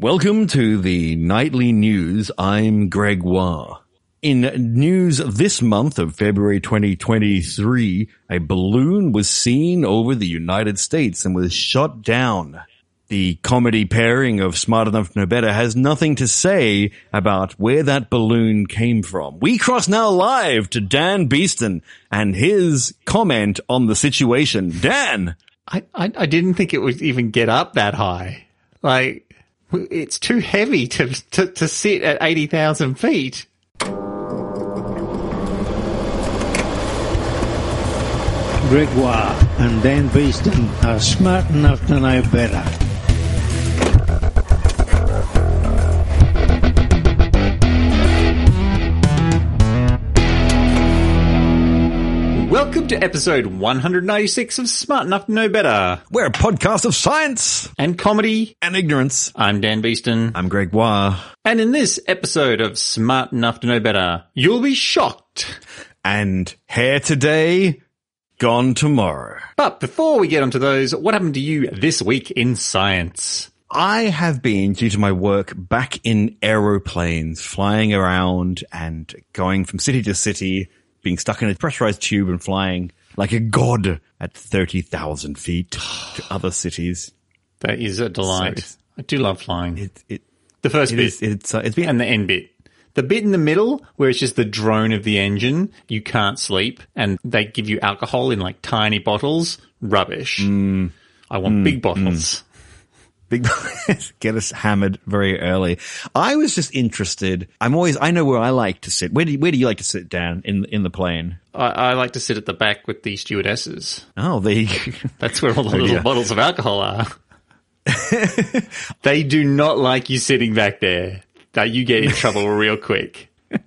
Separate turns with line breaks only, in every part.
Welcome to the nightly news. I'm Greg Gregoire. In news this month of February 2023, a balloon was seen over the United States and was shot down. The comedy pairing of Smart Enough to Know Better has nothing to say about where that balloon came from. We cross now live to Dan Beeston and his comment on the situation. Dan!
I, I, I didn't think it would even get up that high. Like, it's too heavy to, to, to sit at 80,000 feet.
Gregoire and Dan Beeston are smart enough to know better.
Welcome to episode 196 of Smart Enough to Know Better
We're a podcast of science
and comedy.
and ignorance.
I'm Dan Beeston.
I'm Greg Gregoire.
And in this episode of Smart Enough to Know Better, you'll be shocked.
And hair today, gone tomorrow.
But before we get onto those, what happened to you this week in science?
I have been, due to my work, back in aeroplanes, flying around and going from city to city, being stuck in a pressurized tube and flying like a god at 30,000 feet to other cities.
That is a delight.
So-
I do love flying.
It, it,
the first
it
bit
is, it's, uh, it's been,
and the end bit. The bit in the middle where it's just the drone of the engine, you can't sleep, and they give you alcohol in like tiny bottles. Rubbish.
Mm.
I want big bottles.
Big get us hammered very early. I was just interested. I'm always I know where I like to sit. Where do you, where do you like to sit down in in the plane?
I, I like to sit at the back with the stewardesses.
Oh, they
That's where all the
Oh,
little
dear.
bottles of alcohol are. they do not like you sitting back there. That you get in trouble real quick.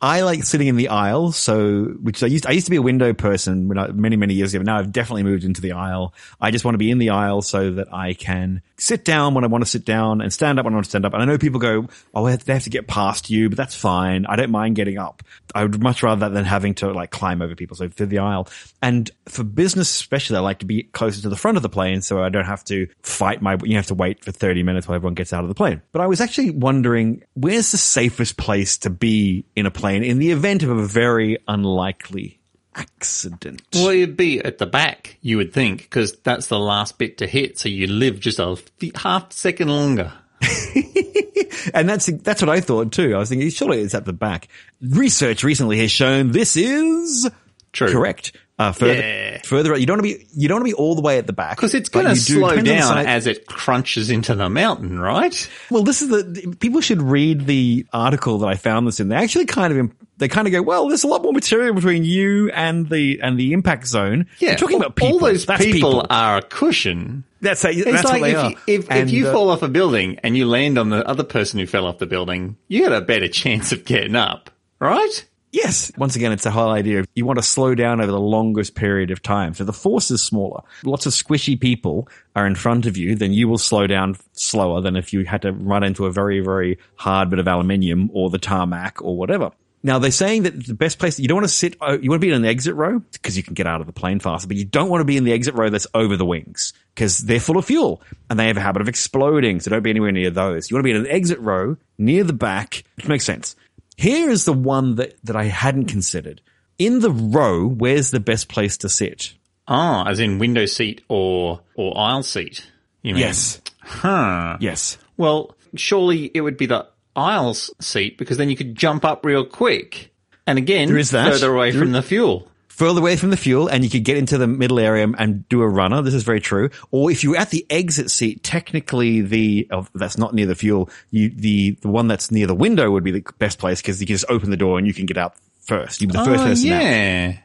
I like sitting in the aisle. So, which I used, I used to be a window person when I, many, many years ago. Now I've definitely moved into the aisle. I just want to be in the aisle so that I can sit down when I want to sit down and stand up when I want to stand up. And I know people go, Oh, they have to get past you, but that's fine. I don't mind getting up. I would much rather that than having to like climb over people. So through the aisle. And for business, especially, I like to be closer to the front of the plane so I don't have to fight my, you have to wait for 30 minutes while everyone gets out of the plane. But I was actually wondering, where's the safest place to be in a plane in the event of a very unlikely accident?
Well, it'd be at the back, you would think, because that's the last bit to hit, so you live just a half second longer.
And that's that's what I thought too. I was thinking, surely it's at the back. Research recently has shown this is
True.
correct. Uh, further,
Yeah.
further, you don't want to be you don't want to be all the way at the back
Because it's going to
do-
slow
the
down as it crunches into the mountain, right?
Well, this is the people should read the article that I found this in. They actually kind of they kind of go, well, there's a lot more material between you and the and the impact zone. You're talking about people.
All those
That's
people, are a cushion.
That's how,
It's
that's
like if
are.
you, if, if you
uh,
fall off a building and you land on the other person who fell off the building, you got a better chance of getting up, right?
Yes. Once again, it's the whole idea of you want to slow down over the longest period of time. So the force is smaller. Lots of squishy people are in front of you, then you will slow down slower than if you had to run into a very, very hard bit of aluminium or the tarmac or whatever. Now they're saying that the best place, you don't want to sit, you want to be in an exit row because you can get out of the plane faster, but you don't want to be in the exit row that's over the wings because they're full of fuel and they have a habit of exploding. So don't be anywhere near those. You want to be in an exit row near the back, which makes sense. Here is the one that, that I hadn't considered. In the row, where's the best place to sit?
Ah, as in window seat or or aisle seat. You mean? Huh.
Yes.
Well, surely it would be the aisles seat because then you could jump up real quick. And again,
There is that.
further away
There
from
is-
the fuel.
Further away from the fuel and you could get into the middle area and do a runner. This is very true. Or if you're at the exit seat, technically the, oh, that's not near the fuel. You, the, the one that's near the window would be the best place because you can just open the door and you can get out first. You'd be the first
oh,
person out.
yeah.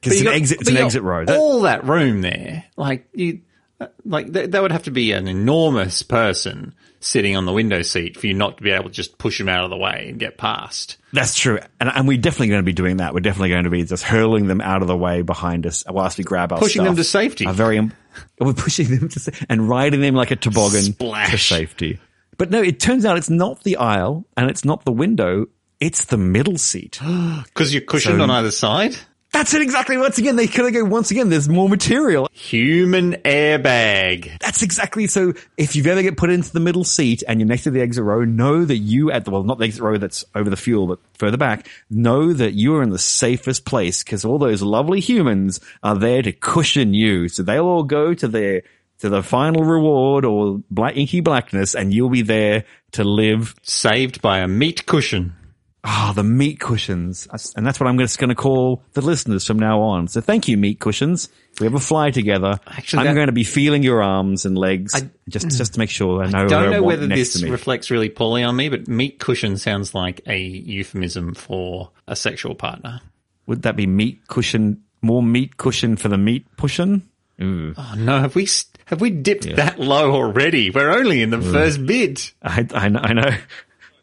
Because it's an
got-
exit, it's an exit row. That-
all that room there, like you, uh, like th- that would have to be an enormous person sitting on the window seat for you not to be able to just push them out of the way and get past.
That's true. And, and we're definitely going to be doing that. We're definitely going to be just hurling them out of the way behind us whilst we grab our
Pushing them to safety.
Are very, we're pushing them to, sa- and riding them like a toboggan to safety. But no, it turns out it's not the aisle and it's not the window. It's the middle seat.
Because you're cushioned
So-
on either side.
That's it exactly. Once again, they kind of go, once again, there's more material.
Human airbag.
That's exactly so. If you've ever get put into the middle seat and you're next to the exit row, know that you at the, well, not the exit row that's over the fuel, but further back, know that you are in the safest place because all those lovely humans are there to cushion you. So they'll all go to their, to the final reward or black, inky blackness and you'll be there to live.
Saved by a meat cushion.
Ah, the meat cushions. And that's what I'm just going to call the listeners from now on. So thank you, meat cushions. We have a fly together,
Actually,
I'm
that-
going to be feeling your arms and legs just, just to make sure I know. who
Don't know whether this reflects really poorly on me, but meat cushion sounds like a euphemism for a sexual partner.
Would that be meat cushion? More meat cushion for the meat pushing?
Oh no, have we have we dipped that low already? We're only in the first bit.
I, I, know- I know.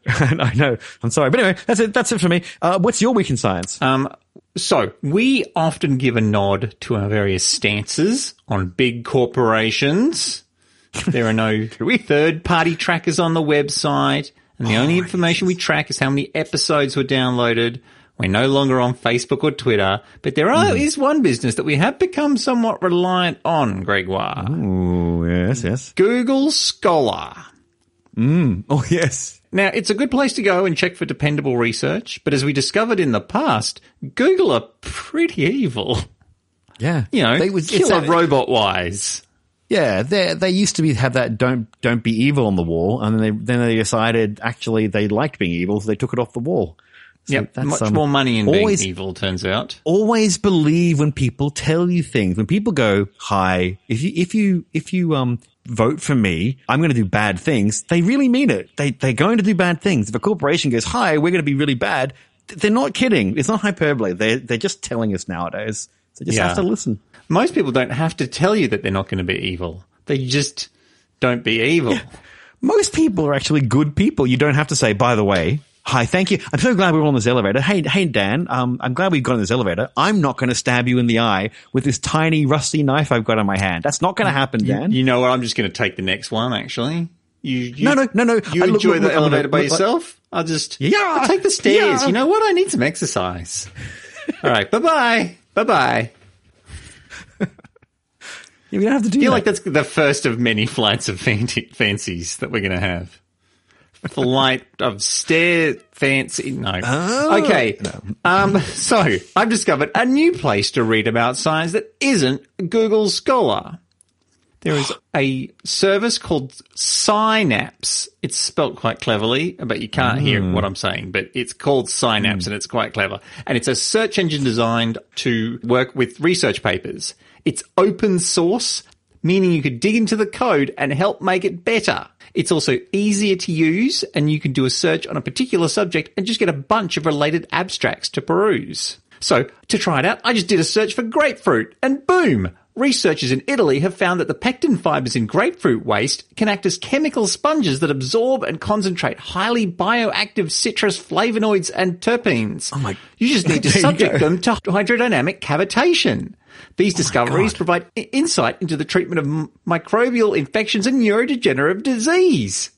I know. I'm sorry, but anyway, that's it. That's it for me. Uh, what's your week in science?
Um, so we often give a nod to our various stances on big corporations. There are no third party trackers on the website, and the only information we track is how many episodes were downloaded. We're no longer on Facebook or Twitter, but there are, is one business that we have become somewhat reliant on, Gregoire.
Oh yes, yes.
Google Scholar.
Oh yes.
Now, it's a good place to go and check for dependable research, but as we discovered in the past, Google are pretty evil.
Yeah.
You know,
They it's
killer robot wise.
Yeah, they they used to be have that don't don't be evil on the wall, and then they then they decided actually they liked being evil, so they took it off the wall. So
Yep, much
um,
more money in
always
being evil, turns out.
always believe when people tell you things. When people go, "Hi, if you if you if you um vote for me, I'm going to do bad things." They really mean it. They they're going to do bad things. If a corporation goes, "Hi, we're going to be really bad," they're not kidding. It's not hyperbole. They are they're just telling us nowadays. So just
Yeah.
have to listen.
Most people don't have to tell you that they're not going to be evil. They just don't be evil.
Most people are actually good people. You don't have to say, by the way, hi, thank you. I'm so glad we're on this elevator. Hey, hey, Dan, um, I'm glad we've got on this elevator. I'm not going to stab you in the eye with this tiny rusty knife I've got in my hand. That's not going to happen, Dan.
You know what? I'm just going to take the next one, actually. You, you
No, no, no, no.
You
I-
enjoy
look,
the
look,
elevator by
look, look.
yourself? I'll just
Yeah.
I'll take the stairs.
Yeah.
You know what? I need some exercise. All right. Bye bye. Bye bye.
Yeah, we don't have to do
I feel
that.
like that's the first of many flights of fancy, fancies that we're going to have. Flight of stair fancy. No.
Oh.
okay. Um, so I've discovered a new place to read about science that isn't Google Scholar. There is a service called Scinapse. It's spelt quite cleverly, but you can't hear what I'm saying, but it's called Scinapse and it's quite clever. And it's a search engine designed to work with research papers. It's open source, meaning you could dig into the code and help make it better. It's also easier to use and you can do a search on a particular subject and just get a bunch of related abstracts to peruse. So to try it out, I just did a search for grapefruit and boom! Researchers in Italy have found that the pectin fibers in grapefruit waste can act as chemical sponges that absorb and concentrate highly bioactive citrus flavonoids and terpenes. Oh
my-
You just need to subject them to hydrodynamic cavitation. These discoveries
God.
provide insight into the treatment of microbial infections and neurodegenerative disease.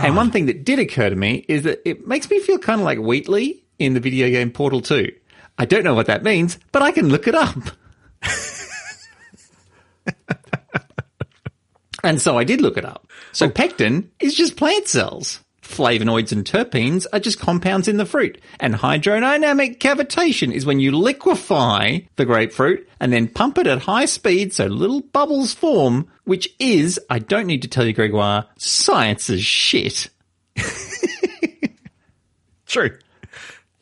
And one thing that did occur to me is that it makes me feel kind of like Wheatley in the video game Portal 2. I don't know what that means, but I can look it up. and so I did look it up. So pectin is just plant cells. Flavonoids and terpenes are just compounds in the fruit. And hydrodynamic cavitation is when you liquefy the grapefruit and then pump it at high speed so little bubbles form, which is, I don't need to tell you, Gregoire, science science's shit.
True.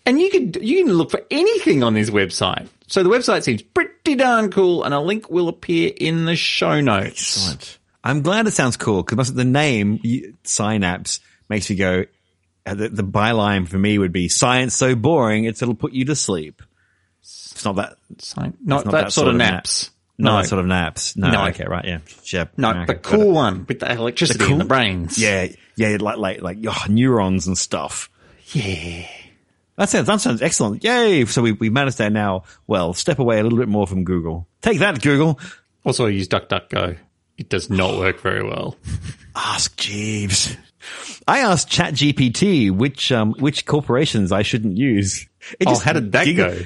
And you can you can look for anything on this website. So the website seems pretty darn cool, and a link will appear in the show notes.
Excellent. I'm glad it sounds cool because the name Scinapse makes me go. uh, The, the byline for me would be "Science so boring, it's it'll put you to sleep." It's not that.
So, not,
not
that, sort of naps.
Not
No,
that sort of naps. No.
No.
Okay. Right. Yeah. Sure.
no,
Okay,
the cool one with the electricity in
cool-
the brains.
Yeah. Yeah. Like like like oh, neurons and stuff.
yeah.
That sounds that sounds excellent. Yay! So we we managed that now. Well, step away a little bit more from Google. Take that, Google.
Also, I use DuckDuckGo. It does not work very well.
Ask Jeeves. I asked ChatGPT which um which corporations I shouldn't use. It
Oh, how did that
giggled-
go?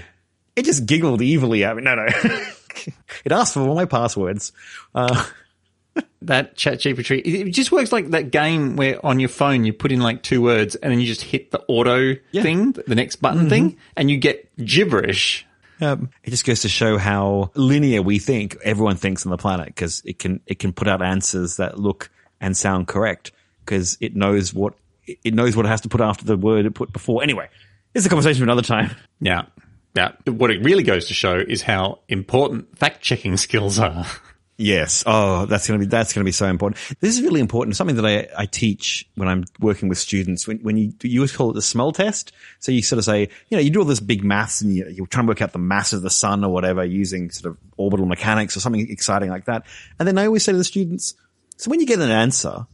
it just giggled evilly at me. No, no. it asked for all my passwords. Uh,
that ChatGPT, it just works like that game where on your phone you put in like two words and then you just hit the auto
Yeah.
thing, the next button thing, and you get gibberish.
Um, it just goes to show how linear we think everyone thinks on the planet because it can it can put out answers that look and sound correct because it knows what it knows what it has to put after the word it put before. Anyway, it's a conversation for another time.
Yeah. Yeah. What it really goes to show is how important fact checking skills are.
Yes. Oh, that's going to be, that's going to be so important. This is really important. Something that I, I teach when I'm working with students. When, when you, you always call it the smell test. So you sort of say, you know, you do all this big maths and you, you're trying to work out the mass of the sun or whatever using sort of orbital mechanics or something exciting like that. And then I always say to the students, so when you get an answer,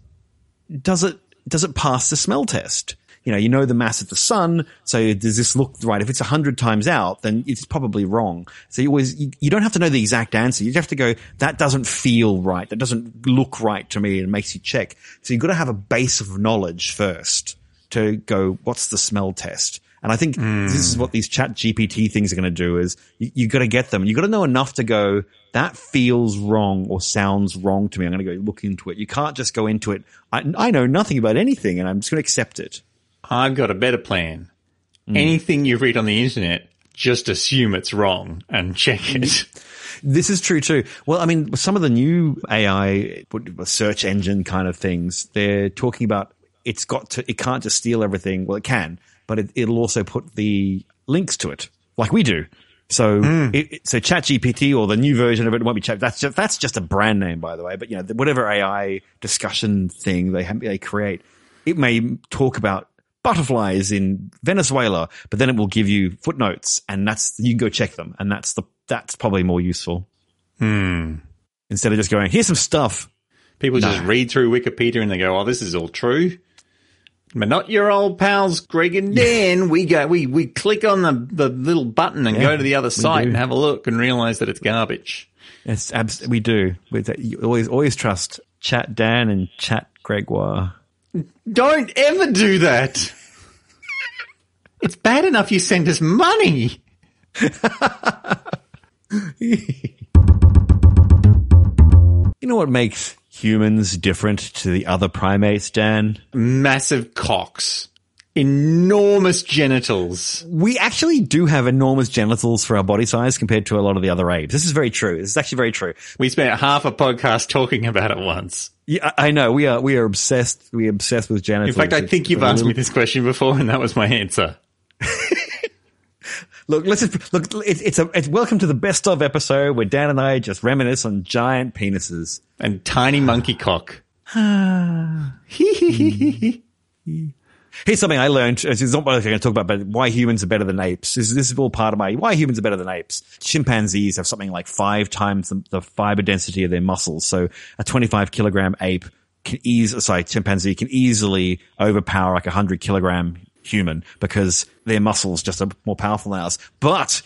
does it, does it pass the smell test? You know, you know the mass of the sun. So does this look right? If it's a hundred times out, then it's probably wrong. So you always, you, you don't have to know the exact answer. You just have to go, that doesn't feel right. That doesn't look right to me. It makes you check. So you've got to have a base of knowledge first to go, what's the smell test? And I think hmm. this is what these ChatGPT things are going to do is you, you got to get them. You've got to know enough to go, that feels wrong or sounds wrong to me. I'm going to go look into it. You can't just go into it. I, I know nothing about anything and I'm just going to accept it.
I've got a better plan. Hmm. Anything you read on the internet, just assume it's wrong and check it.
This is true too. Well, I mean, some of the new AI uh, search engine kind of things, they're talking about it's got to, it can't just steal everything. Well, it can, but it, it'll also put the links to it like we do. So, hmm. it, it- so ChatGPT or the new version of it won't be Chat. That's just, that's just a brand name, by the way. But you know, whatever AI discussion thing they they create, it may talk about butterflies in Venezuela, but then it will give you footnotes and that's, you can go check them. And that's the, that's probably more useful. Hmm. Instead of just going, here's some stuff.
People just read through Wikipedia and they go, "Oh, this is all true." But not your old pals Greg and Dan. we go, we we click on the the little button and go to the other site
do.
and have a look and realize that it's garbage.
It's abs- we do. We, always, always trust chat Dan and chat Gregoire.
Don't ever do that. it's bad enough you send us money.
You know what makes humans different to the other primates, Dan?
Massive cocks, enormous genitals.
We actually do have enormous genitals for our body size compared to a lot of the other apes. This is very true. This is actually very true.
We spent half a podcast talking about it once.
Yeah, I know. We are, we are obsessed. We are obsessed with
Janet.
In
fact, I think you've asked me this question before, and that was my answer.
Look, let's just, look, it's, it's a, it's welcome to the best of episode where Dan and I just reminisce on giant penises.
And tiny monkey cock. Hmm.
Here's something I learned. Uh, it's not what I'm going to talk about, but why humans are better than apes. This, this is all part of my why humans are better than apes. Chimpanzees have something like five times the, the fiber density of their muscles. So a 25 kilogram ape can ease, sorry, chimpanzee can easily overpower like a 100 kilogram human because their muscles just are more powerful than ours. But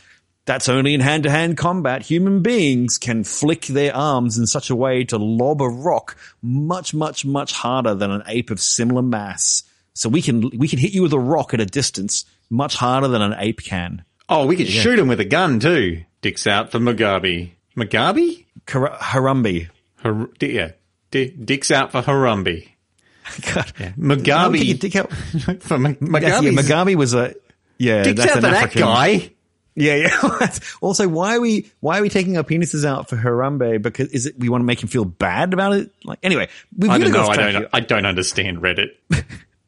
that's only in hand to hand combat. Human beings can flick their arms in such a way to lob a rock much, much, much harder than an ape of similar mass. So we can, we can hit you with a rock at a distance much harder than an ape can.
Oh, we could shoot him with a gun too. Dick's out for Mugabe. Mugabe?
Kar- Harambe.
Har- yeah. Di- Dick's out for Harambe.
God.
Mugabe.
Dick out.
for M-
That's- yeah, Mugabe was a, yeah,
Dick's
that's
out for that guy.
Yeah, yeah. also, why are we why are we taking our penises out for Harambe? Because is it we want to make him feel bad about it? Like anyway, we've
I
really
don't
got
know. I don't.
here.
I don't understand Reddit.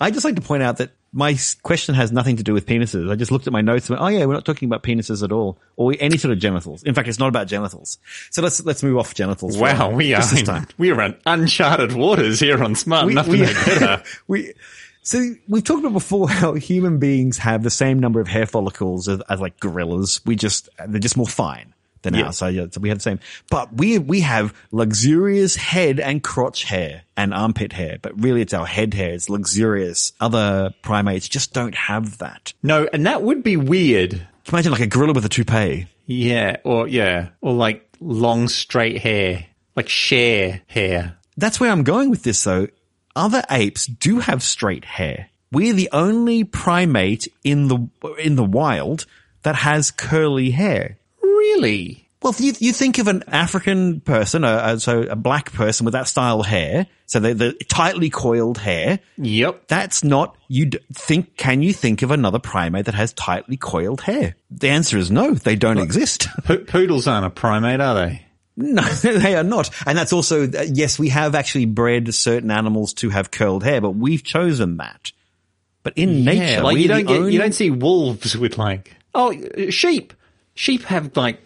I just like to point out that my question has nothing to do with penises. I just looked at my notes and went, "Oh yeah, we're not talking about penises at all, or any sort of genitals. In fact, it's not about genitals. So let's let's move off genitals.
Wow, we are in, we are on uncharted waters here on Smart
We,
Enough
we,
to
we so we've talked about before how human beings have the same number of hair follicles as, as like gorillas. We just they're just more fine than
Yeah.
ours. So, yeah, so we have the same, but we we have luxurious head and crotch hair and armpit hair. But really, it's our head hair. It's luxurious. Other primates just don't have that.
No, and that would be weird.
Imagine like a gorilla with a toupee.
Yeah, or yeah, or like long straight hair, like Cher hair.
That's where I'm going with this though. Other apes do have straight hair. We're the only primate in the, in the wild that has curly hair.
Really?
Well, you, you think of an African person, uh, so a black person with that style hair, so the, the tightly coiled hair,
Yep.
that's not, you think, can you think of another primate that has tightly coiled hair? The answer is no, they don't exist.
Po- poodles aren't a primate, are they?
No, they are not. And that's also, uh, yes, we have actually bred certain animals to have curled hair, but we've chosen that. But in nature,
like you don't get,
only-
you don't see wolves with like, oh, sheep. Sheep have like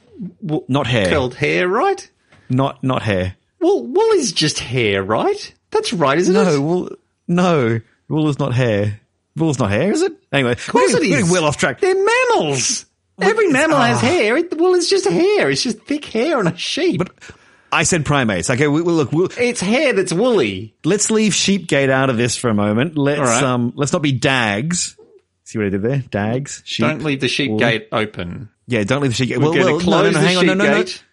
w-
Not hair.
curled hair, right?
not, not hair.
Wool, wool is just hair, right? That's right, isn't
No,
it?
wool, no, wool is not hair. Wool's not hair, is it? Anyway,
Of course
we're,
it
getting
is.
well off track.
They're mammals. Every mammal has
ah.
hair. It, wool is just hair. It's just thick hair on a sheep.
But I said primates. Okay, we, we, look, we'll,
it's hair that's woolly.
let's leave sheepgate out of this for a moment. Let's
right.
um, let's not be dags. See what I did there? Dags. Sheep.
Don't leave the sheep
wool.
gate open.
Yeah, don't leave the sheep gate.
We're
well,
going
well,
to
no, no, no, hang on, no, no, no.
gate.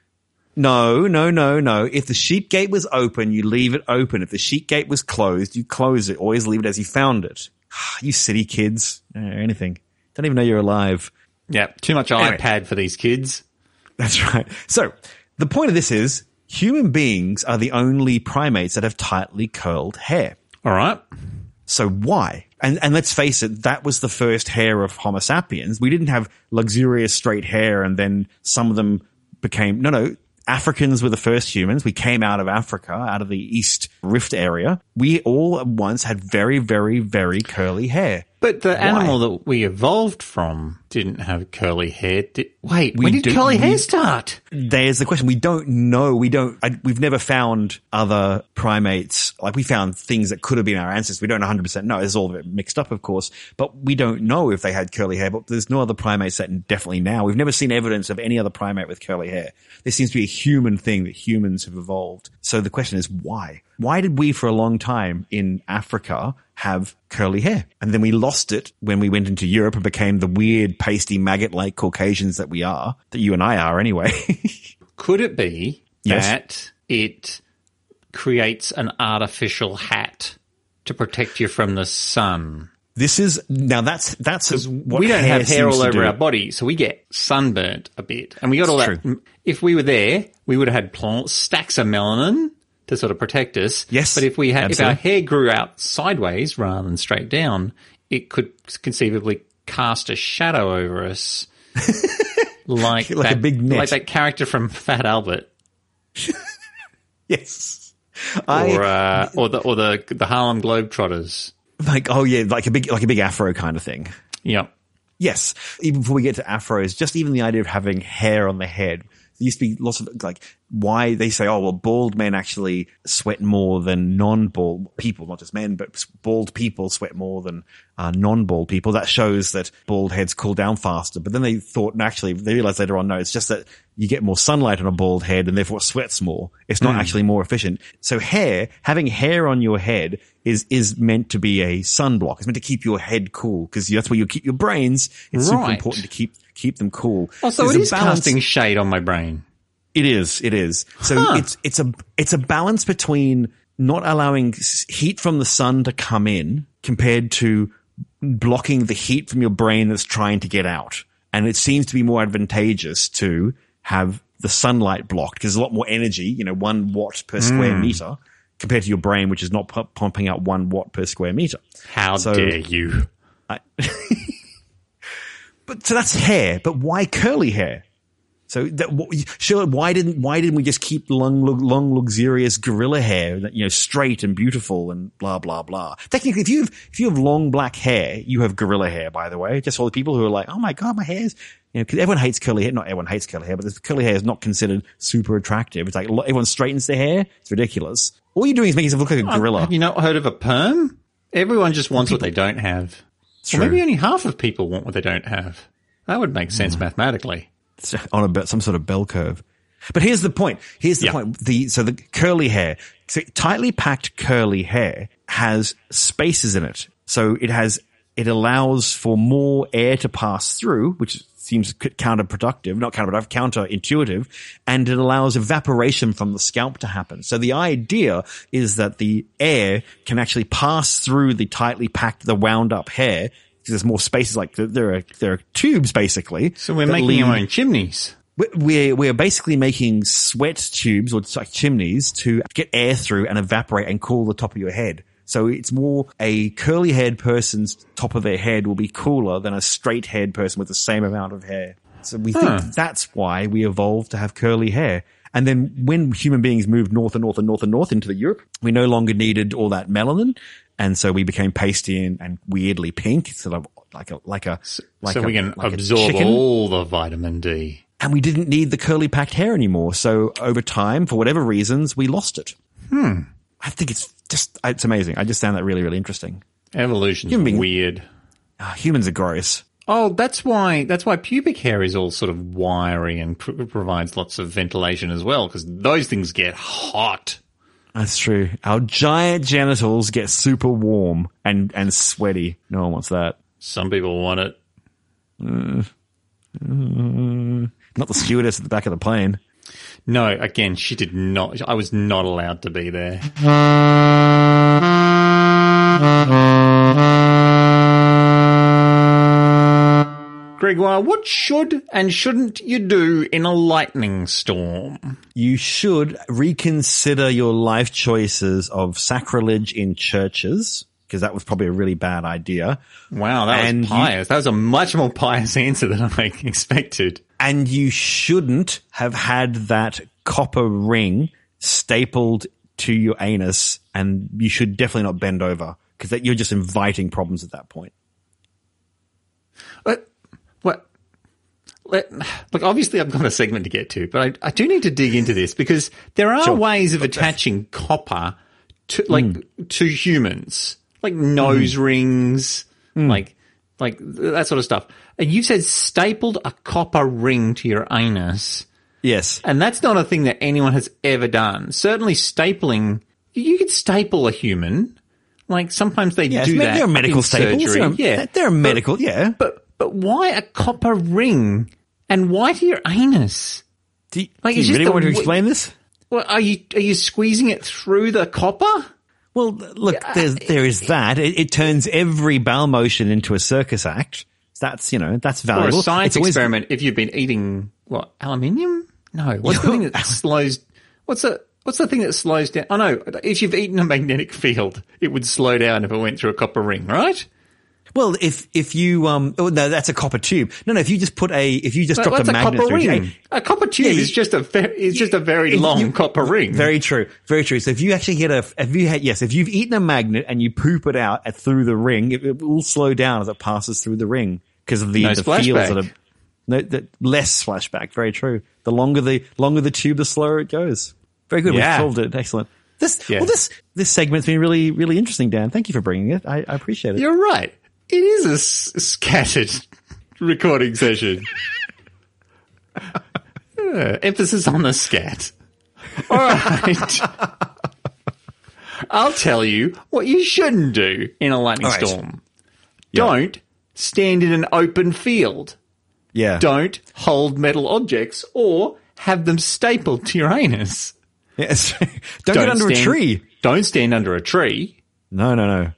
No, no, no, no. If the sheep gate was open, you leave it open. If the sheep gate was closed, you close it. Always leave it as you found it. you city kids. Uh, anything. Don't even know you're alive.
Yeah, too much
Anyway.
iPad for these kids.
That's right. So the point of this is human beings are the only primates that have tightly curled hair.
All right.
So why? And and let's face it, that was the first hair of Homo sapiens. We didn't have luxurious straight hair and then some of them became no no Africans were the first humans. We came out of Africa, out of the East Rift area. We all at once had very, very, very curly hair.
But the animal that we evolved from didn't have curly hair. Did, wait,
We
when did
do-
curly
we-
hair start?
There's the question. We don't know. We don't, I, we've never found other primates. Like we found things that could have been our ancestors. We don't 100% know. It's all a bit mixed up, of course, but we don't know if they had curly hair, but there's no other primates that definitely now. We've never seen evidence of any other primate with curly hair. This seems to be a human thing that humans have evolved. So the question is why? Why did we for a long time in Africa have curly hair? And then we lost it when we went into Europe and became the weird pasty maggot like Caucasians that we are, that you and I are anyway.
Could it be
Yes.
that it creates an artificial hat to protect you from the sun?
This is now that's that's what
we don't have hair all over
do.
our body, so we get sunburnt a bit, and we got all
It's
that. If we were there, we would have had pl- stacks of melanin to sort of protect us.
Yes,
but if we had, if our hair grew out sideways rather than straight down, it could conceivably cast a shadow over us, like
Like a
that,
big net.
like that character from Fat Albert,
Yes, I
or uh, or the or the the Harlem Globetrotters.
like oh yeah, like a big like a big afro kind of thing.
Yep.
Yes, even before we get to afros, just even the idea of having hair on the head. There used to be lots of like why they say, oh well, bald men actually sweat more than non-bald people, not just men, but bald people sweat more than uh, non-bald people. That shows that bald heads cool down faster. But then they thought, and actually, they realized later on, no, it's just that you get more sunlight on a bald head and therefore it sweats more. It's not actually more efficient. So hair, having hair on your head is is meant to be a sunblock. It's meant to keep your head cool because that's where you keep your brains. It's super important to keep keep them cool.
Also,
There's
it
a
is
balance-
casting shade on my brain.
It is. It is. So
Huh.
it's it's a it's a balance between not allowing heat from the sun to come in compared to blocking the heat from your brain that's trying to get out. And it seems to be more advantageous to have the sunlight blocked because there's a lot more energy, you know, one watt per square
Hmm.
meter compared to your brain, which is not pu- pumping out one watt per square meter.
How
So-
dare you?
But so that's hair, but why curly hair? So that, sure, why didn't why didn't we just keep long, long, luxurious gorilla hair that you know straight and beautiful and blah blah blah? Technically, if you have if you have long black hair, you have gorilla hair. By the way, just all the people who are like, oh my god, my hair's you know, 'cause everyone hates curly hair. Not everyone hates curly hair, but this curly hair is not considered super attractive. It's like everyone straightens their hair. It's ridiculous. All you're doing is making yourself look like a gorilla.
Have you not heard of a perm? Everyone just wants what they don't have. Or
true.
maybe only half of people want what they don't have. That would make sense
Hmm.
mathematically.
It's on a some sort of bell curve. But here's the point. Here's the
Yeah.
point. The, so the curly hair, so tightly packed curly hair has spaces in it. So it has, it allows for more air to pass through, which seems counterproductive, not counterproductive, counterintuitive, and it allows evaporation from the scalp to happen. So the idea is that the air can actually pass through the tightly packed, the wound up hair because there's more spaces. Like there are there are tubes basically.
So we're making
lead-
our own chimneys.
we- we're we're basically making sweat tubes or like chimneys to get air through and evaporate and cool the top of your head. So it's more a curly haired person's top of their head will be cooler than a straight haired person with the same amount of hair. So we
Huh.
think that's why we evolved to have curly hair. And then when human beings moved north and north and north and north into the Europe, we no longer needed all that melanin. And so we became pasty and, and weirdly pink, sort of like a, like a, like
so
a-
we can
like
absorb all the vitamin D.
and we didn't need the curly packed hair anymore. So over time, for whatever reasons, we lost it. Hmm. I think it's just, it's amazing. I just found that really, really interesting.
Evolution's
Human being-
weird.
Ah, humans are gross.
Oh, that's why that's why pubic hair is all sort of wiry and pr- provides lots of ventilation as well because those things get hot.
That's true. Our giant genitals get super warm and, and sweaty. No one wants that.
Some people want it.
Not the stewardess at the back of the plane.
No, again, she did not. I was not allowed to be there. Gregoire, what should and shouldn't you do in a lightning storm?
You should reconsider your life choices of sacrilege in churches because that was probably a really bad idea.
Wow, that
And
was
you-
pious. that was a much more pious answer than I expected.
And you shouldn't have had that copper ring stapled to your anus and you should definitely not bend over because you're just inviting problems at that point.
But what? Let, look, obviously, I've got a segment to get to, but I, I do need to dig into this because there are
Sure.
ways of attaching copper to like hmm. to humans, like nose hmm. rings, hmm. like like that sort of stuff. And you said stapled a copper ring to your anus,
Yes.
and that's not a thing that anyone has ever done. Certainly, stapling. You could staple a human. Like sometimes they
Yes,
do that.
there are medical staples.
surgery.
There are,
yeah,
there are medical, yeah.
but but why a copper ring and why to your anus?
Do you,
like,
do you really want to explain this?
Well, are you are you squeezing it through the copper?
Well, look, there's, there is that. It, it turns every bowel motion into a circus act. That's, you know, that's valuable.
Or a science
always-
experiment if you've been eating what aluminium? No, what's the thing that slows? What's the what's the thing that slows down? Oh know if you've eaten a magnetic field, it would slow down if it went through a copper ring, right?
Well, if, if you, um, oh, no, that's a copper tube. No, no, if you just put a, if you just
But
dropped
what's
a
a
magnet
copper
through,
ring?
Hey,
A copper tube
Yeah,
is just a very, it's just a very
if
long
you-
copper ring.
Very true. Very true. So if you actually hit a, if you had, yes, if you've eaten a magnet and you poop it out at, through the ring, it, it will slow down as it passes through the ring because of the,
No
the fields that are, no, the, less flashback. Very true. The longer the, longer the tube, the slower it goes. Very good.
Yeah.
We've solved it. Excellent. This,
Yeah.
well, this, this segment's been really, really interesting, Dan. Thank you for bringing it. I, I appreciate it.
You're right. It is a s- scattered recording session. Yeah, emphasis on the scat. All right. I'll tell you what you shouldn't do in a lightning
All right.
storm. Don't stand in an open field.
yeah.
Don't hold metal objects or have them stapled to your anus.
Yes. Don't, get under
stand,
a tree.
Don't stand under a tree.
No, no, no.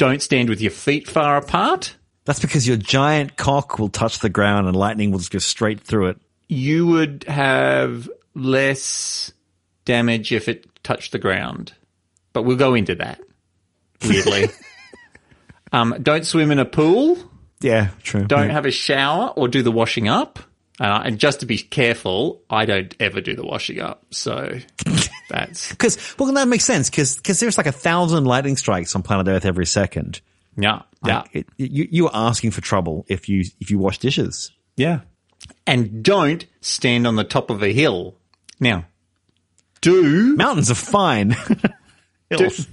Don't stand with your feet far apart.
That's because your giant cock will touch the ground and lightning will just go straight through it.
you would have less damage if it touched the ground. But we'll go into that. Weirdly. um, don't swim in a pool.
Yeah, true.
Don't
Yeah.
have a shower or do the washing up. Uh, and just to be careful, I don't ever do the washing up. So that's,
Because, well, that makes sense. Because, because there's like a thousand lightning strikes on planet Earth every second.
yeah, yeah,
Like, it, you, you are asking for trouble if you if you wash dishes.
yeah. And don't stand on the top of a hill. Now, do
Mountains are fine. Hills.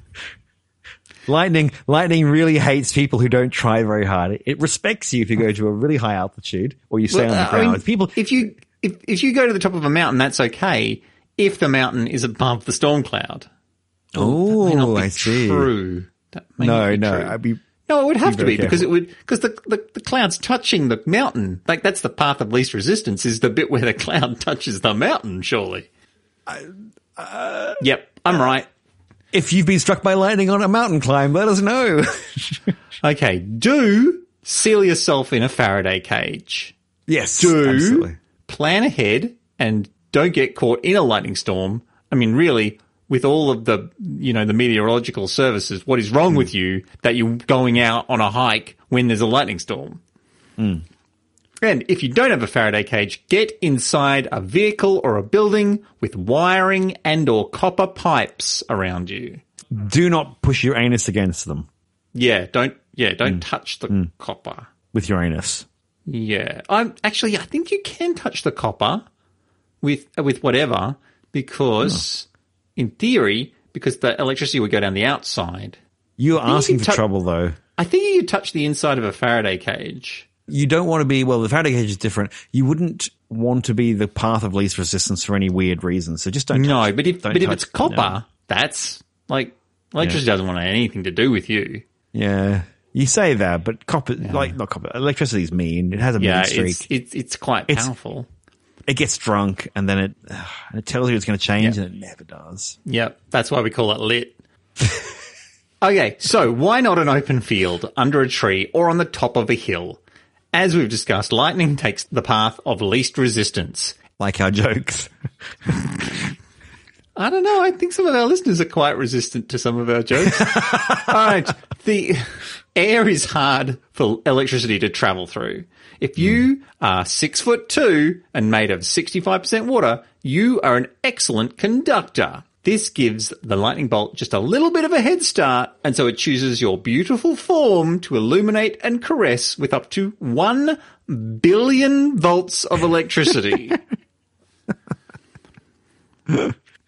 lightning, lightning really hates people who don't try very hard. It, respects you if you go to a really high altitude or you stay
Well,
on the
uh, I
ground.
mean,
people,
if you if if you go to the top of a mountain, that's okay. If the mountain is above the storm cloud,
oh,
be
I see.
True. That may not
No,
be
no. I'd be.
no, it would have to
very
be because it would because the, the the cloud's touching the mountain. Like that's the path of least resistance is the bit where the cloud touches the mountain. Surely.
uh,
yep, I'm right.
If you've been struck by lightning on a mountain climb, let us know.
Okay, do seal yourself in a Faraday cage.
Yes,
Do
absolutely.
plan ahead and don't get caught in a lightning storm. I mean, really, with all of the, you know, the meteorological services, what is wrong hmm. with you that you're going out on a hike when there's a lightning storm? Hmm. And if you don't have a Faraday cage, get inside a vehicle or a building with wiring and or copper pipes around you.
Do not push your anus against them
Yeah, don't yeah, don't hmm. touch the copper.
with your anus.
Yeah, I'm actually. I think you can touch the copper with with whatever because, hmm. in theory, because the electricity would go down the outside.
You're asking
can
for
tou-
trouble, though.
I think you touch the inside of a Faraday cage.
You don't want to be well. The Faraday cage is different. You wouldn't want to be the path of least resistance for any weird reason. So just don't.
No,
touch-
but if but if it's copper,
no.
that's like electricity doesn't want anything to do with you.
yeah, you say that, but copper, like not copper, electricity is mean. It has a
Yeah,
mean streak.
it's it's it's quite
It's-
powerful.
It gets drunk, and then it and it tells you it's going to change, and it never does.
Yep, that's why we call it lit. okay, so why not an open field under a tree or on the top of a hill? As we've discussed, lightning takes the path of least resistance.
Like our jokes.
I don't know. I think some of our listeners are quite resistant to some of our jokes. All right. The air is hard for electricity to travel through. If you hmm. are six foot two and made of 65% water, you are an excellent conductor. This gives the lightning bolt just a little bit of a head start, and so it chooses your beautiful form to illuminate and caress with up to one billion volts of electricity.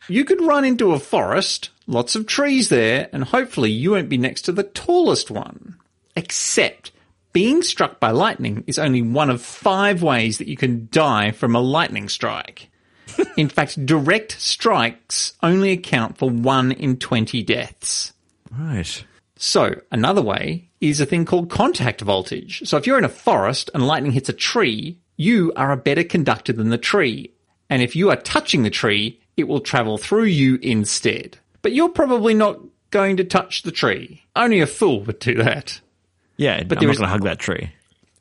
You could run into a forest, lots of trees there, and hopefully you won't be next to the tallest one. Except, being struck by lightning is only one of five ways that you can die from a lightning strike. In fact, direct strikes only account for one in 20 deaths.
Right.
So, another way is a thing called contact voltage. So, if you're in a forest and lightning hits a tree, you are a better conductor than the tree. And if you are touching the tree, it will travel through you instead. But you're probably not going to touch the tree. Only a fool would do that.
Yeah, but I'm not going to hug that tree.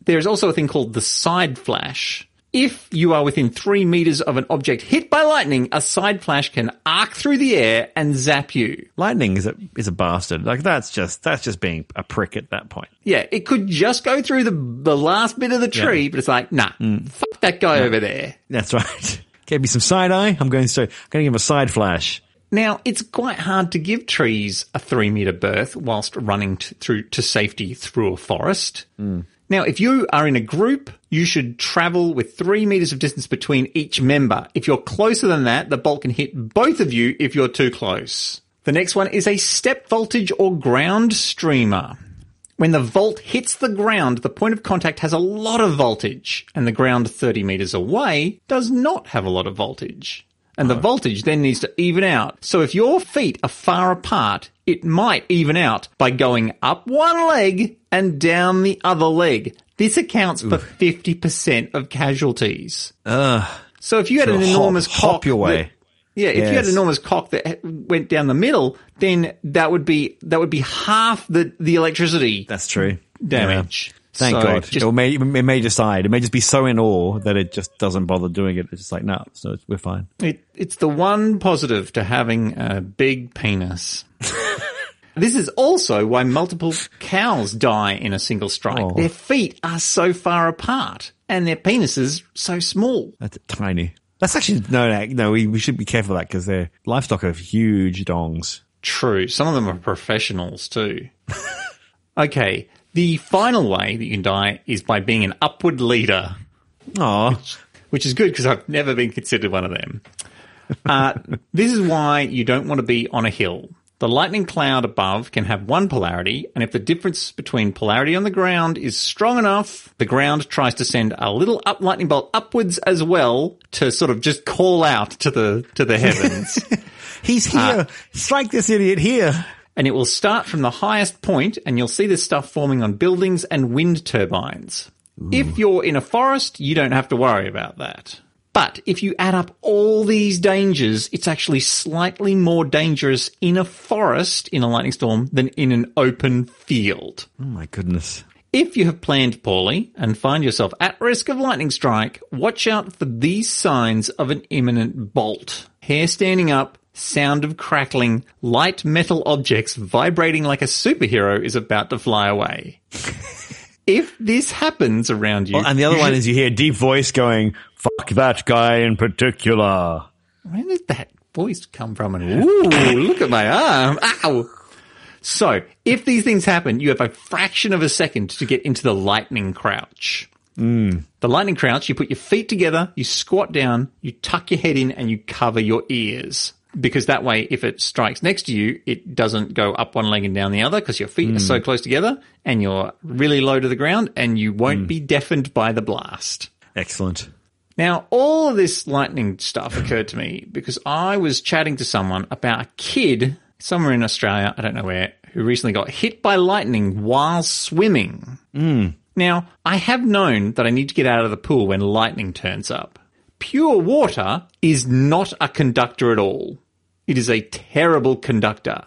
There is also a thing called the side flash. If you are within three meters of an object hit by lightning, a side flash can arc through the air and zap you.
Lightning is a is a bastard. Like that's just that's just being a prick at that point.
Yeah, it could just go through the the last bit of the tree, but it's like, nah, mm. fuck that guy over there.
That's right. Gave me some side eye. I'm going to I'm going to give him a side flash.
Now, it's quite hard to give trees a three meter berth whilst running t- through to safety through a forest. Mm. Now, if you are in a group, you should travel with three meters of distance between each member. If you're closer than that, the bolt can hit both of you if you're too close. The next one is a step voltage or ground streamer. When the volt hits the ground, the point of contact has a lot of voltage, and the ground 30 meters away does not have a lot of voltage. And the voltage then needs to even out. So if your feet are far apart, it might even out by going up one leg and down the other leg. This accounts for 50% of casualties. Ugh. So if you had
So
an
hop-
enormous
hop
cock
your way.
that- yeah, if you had
Yes.
an enormous cock that went down the middle, then that would be that would be half the the electricity
That's true.
damage.
Thank
So
God.
just-
it, may, it may decide. It may just be so in awe that it just doesn't bother doing it. It's just like, no, so we're fine.
It, it's the one positive to having a big penis. this is also why multiple cows die in a single strike.
Oh.
Their feet are so far apart and their penises so small.
That's tiny. That's actually no, no. no we, we should be careful of that because their livestock have huge dongs.
True. Some of them are professionals too. okay. The final way that you can die is by being an upward leader.
Aw,
which is good because I've never been considered one of them. Uh, this is why you don't want to be on a hill. The lightning cloud above can have one polarity, and if the difference between polarity on the ground is strong enough, the ground tries to send a little up lightning bolt upwards as well to sort of just call out to the to the heavens.
he's here. Strike this idiot here.
And it will start from the highest point and you'll see this stuff forming on buildings and wind turbines. If you're in a forest, you don't have to worry about that. But if you add up all these dangers, it's actually slightly more dangerous in a forest in a lightning storm than in an open field.
Oh my goodness.
If you have planned poorly and find yourself at risk of lightning strike, watch out for these signs of an imminent bolt. Hair standing up, sound of crackling, light metal objects vibrating like a superhero is about to fly away. if this happens around you,
and the other one is you hear a deep voice going, fuck that guy in particular.
Where did that voice come from? And ooh, look at my arm. Ow. So, if these things happen, you have a fraction of a second to get into the lightning crouch. Hmm. The lightning crouch, you put your feet together, you squat down, you tuck your head in, and you cover your ears. Because that way, if it strikes next to you, it doesn't go up one leg and down the other because your feet are so mm. close together and you're really low to the ground and you won't mm. be deafened by the blast.
Excellent.
Now, all of this lightning stuff occurred to me because I was chatting to someone about a kid somewhere in Australia, I don't know where, who recently got hit by lightning while swimming. Mm. Now, I have known that I need to get out of the pool when lightning turns up. Pure water is not a conductor at all. It is a terrible conductor.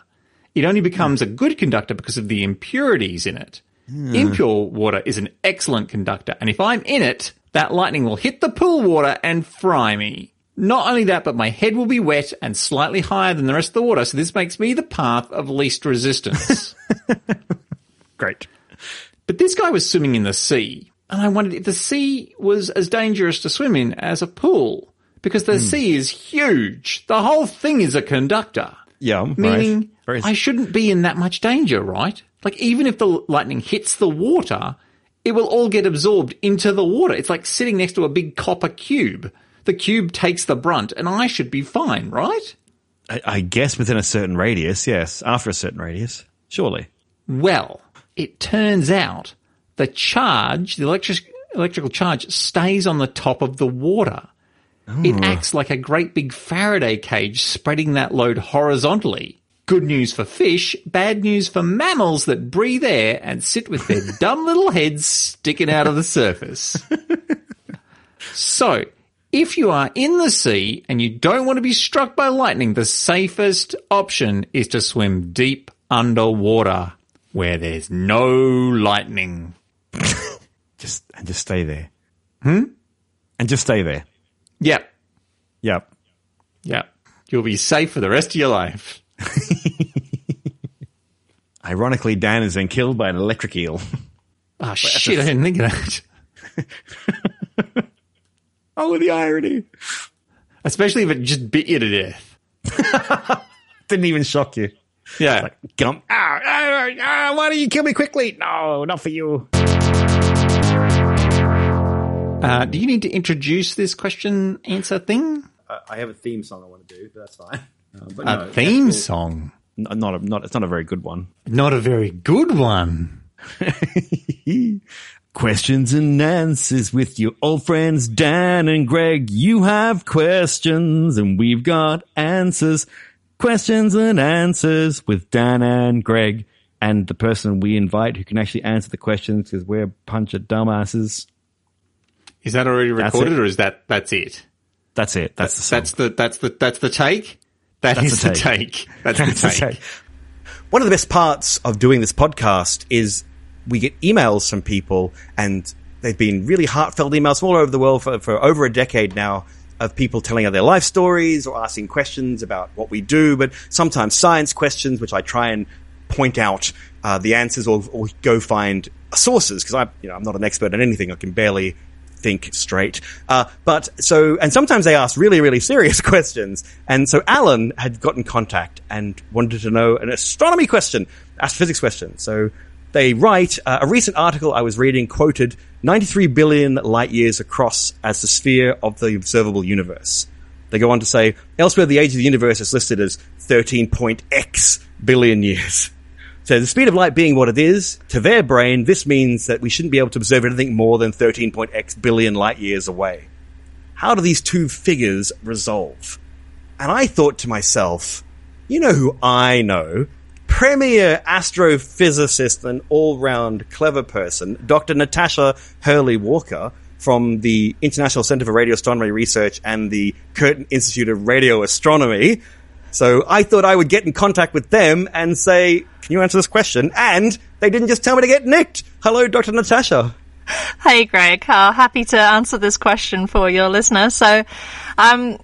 It only becomes a good conductor because of the impurities in it. Hmm. Impure water is an excellent conductor, and if I'm in it, that lightning will hit the pool water and fry me. Not only that, but my head will be wet and slightly higher than the rest of the water, so this makes me the path of least resistance.
Great.
But this guy was swimming in the sea, and I wondered if the sea was as dangerous to swim in as a pool, because the hmm. sea is huge. The whole thing is a conductor.
Yeah.
Meaning,
right.
I shouldn't be in that much danger, right? Like, even if the lightning hits the water, it will all get absorbed into the water. It's like sitting next to a big copper cube. The cube takes the brunt, and I should be fine, right?
I, I guess within a certain radius, yes. After a certain radius, surely.
Well, it turns out the charge, the electric, electrical charge, stays on the top of the water. It acts like a great big Faraday cage spreading that load horizontally. Good news for fish, bad news for mammals that breathe air and sit with their dumb little heads sticking out of the surface. so, if you are in the sea and you don't want to be struck by lightning, the safest option is to swim deep underwater where there's no lightning.
Just and just stay there. Hmm. And just stay there.
Yep,
Yep.
yep. You'll be safe for the rest of your life.
Ironically, Dan has been killed by an electric eel.
Oh shit, I didn't think of that.
oh, the irony!
Especially if it just bit you to death.
Didn't even shock you.
Yeah.
Gump. Ah, ah, ah, why don't you kill me quickly? No, not for you.
Uh, do you need to introduce this question answer thing?
I have a theme song I want to do, but that's fine. Uh, but
A theme song.
Not a, not it's not a very good one.
Not a very good one.
Questions and answers with your old friends Dan and Greg. You have questions and we've got answers. Questions and answers with Dan and Greg. And the person we invite who can actually answer the questions because we're a bunch of dumbasses.
Is that already recorded or is that that's it?
That's it. That's the song.
That's the that's the that's the take? That
That's
is
the take.
take. That's the
That's the
take.
take. One of the best parts of doing this podcast is we get emails from people, and they've been really heartfelt emails from all over the world for, for over a decade now of people telling us their life stories or asking questions about what we do, but sometimes science questions, which I try and point out uh, the answers or, or go find sources because I, you know, I'm not an expert in anything. I can barely think straight. Uh, but so, and sometimes they ask really, really serious questions. And so Alan had gotten contact and wanted to know an astronomy question, astrophysics question. So they write, uh, a recent article I was reading quoted 93 billion light years across as the sphere of the observable universe. They go on to say, elsewhere the age of the universe is listed as 13.x billion years. So the speed of light being what it is, to their brain, this means that we shouldn't be able to observe anything more than 13.x billion light years away. How do these two figures resolve? And I thought to myself, you know who I know? Premier astrophysicist and all-round clever person, Dr. Natasha Hurley Walker from the International Center for Radio Astronomy Research and the Curtin Institute of Radio Astronomy. So I thought I would get in contact with them and say, can you answer this question? And they didn't just tell me to get nicked. Hello, Dr. Natasha.
Hey, Greg. Uh, happy to answer this question for your listener. So, um,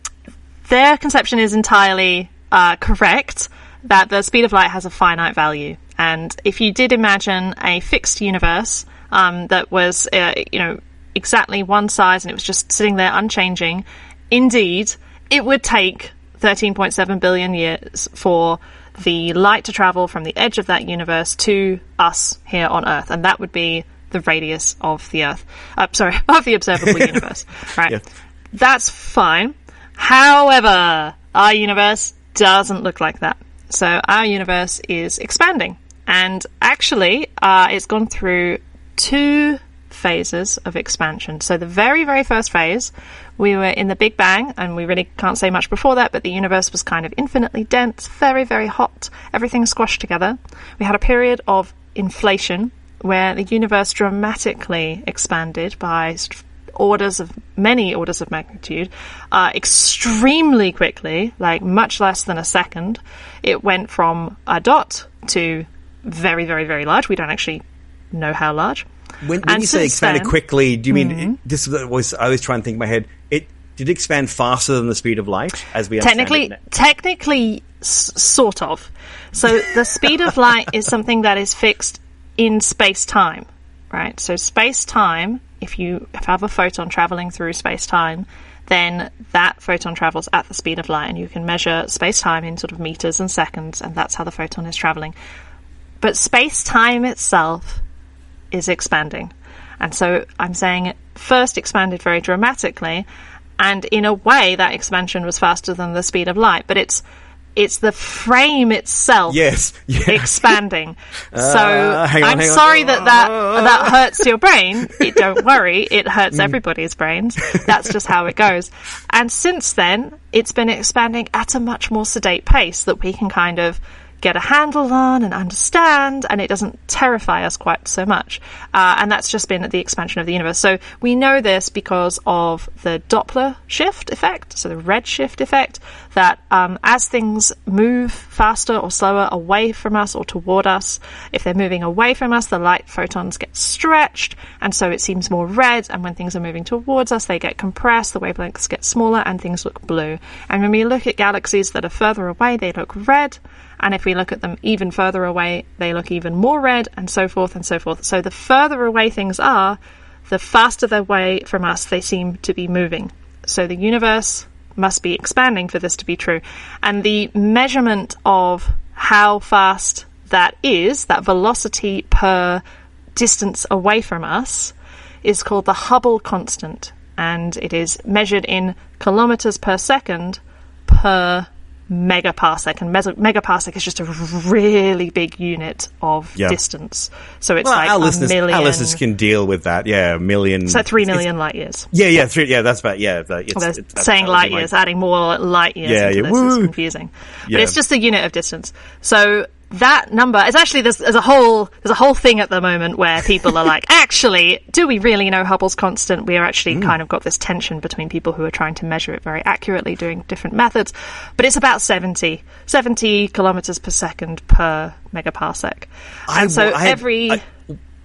their conception is entirely uh, correct that the speed of light has a finite value. And if you did imagine a fixed universe um, that was, uh, you know, exactly one size and it was just sitting there unchanging, indeed, it would take 13.7 billion years for the light to travel from the edge of that universe to us here on Earth. And that would be the radius of the Earth. Uh, sorry, of the observable universe. Right.
Yeah.
That's fine. However, our universe doesn't look like that. So our universe is expanding. And actually, uh, it's gone through two phases of expansion. So the very, very first phase, we were in the Big Bang, and we really can't say much before that, but the universe was kind of infinitely dense, very, very hot, everything squashed together. We had a period of inflation where the universe dramatically expanded by sort of orders of many orders of magnitude uh, extremely quickly, like much less than a second. It went from a dot to very, very, very large. We don't actually know how large.
When, when you say expanded
then- Mm-hmm.
quickly, do you mean it, this was? I always try and think in my head. Did it expand faster than the speed of light, as we understand
technically
it
technically s- sort of. So the speed of light is something that is fixed in space time right? So space time if you have a photon traveling through space time then that photon travels at the speed of light and you can measure space time in sort of meters and seconds and that's how the photon is traveling. But space time itself is expanding. And so I'm saying it first expanded very dramatically, and in a way that expansion was faster than the speed of light, but it's it's the frame itself
Yes. Yeah.
expanding. so
Uh, on,
I'm
hang on.
sorry that that that hurts your brain. It, don't worry, it hurts everybody's brains. That's just how it goes. And since then, it's been expanding at a much more sedate pace that we can kind of get a handle on and understand, and it doesn't terrify us quite so much. Uh, and that's just been the expansion of the universe. So we know this because of the Doppler shift effect, so the redshift effect, that um, as things move faster or slower away from us or toward us, if they're moving away from us, the light photons get stretched, and so it seems more red. And when things are moving towards us, they get compressed, the wavelengths get smaller, and things look blue. And when we look at galaxies that are further away, they look red. And if we look at them even further away, they look even more red, and so forth and so forth. So the further away things are, the faster they're away from us they seem to be moving. So the universe must be expanding for this to be true. And the measurement of how fast that is, that velocity per distance away from us, is called the Hubble constant. And it is measured in kilometers per second per megaparsec. And mes- megaparsec is just a really big unit of
Yeah.
distance. So it's
Well,
like
our
a
listeners,
million.
our listeners can deal with that. Yeah, a million.
so three
it's-
light years.
Yeah, yeah, three, yeah. That's about yeah. It's,
Well,
it's-
saying light years, adding more light years
Yeah, yeah,
this is confusing.
Yeah.
But it's just a unit of distance. So that number is actually there's, there's a whole there's a whole thing at the moment where people are like, actually, do we really know Hubble's constant? We are actually
Hmm.
kind of got this tension between people who are trying to measure it very accurately, doing different methods. But it's about 70, 70 kilometers per second per megaparsec.
I
And so
I
every
I-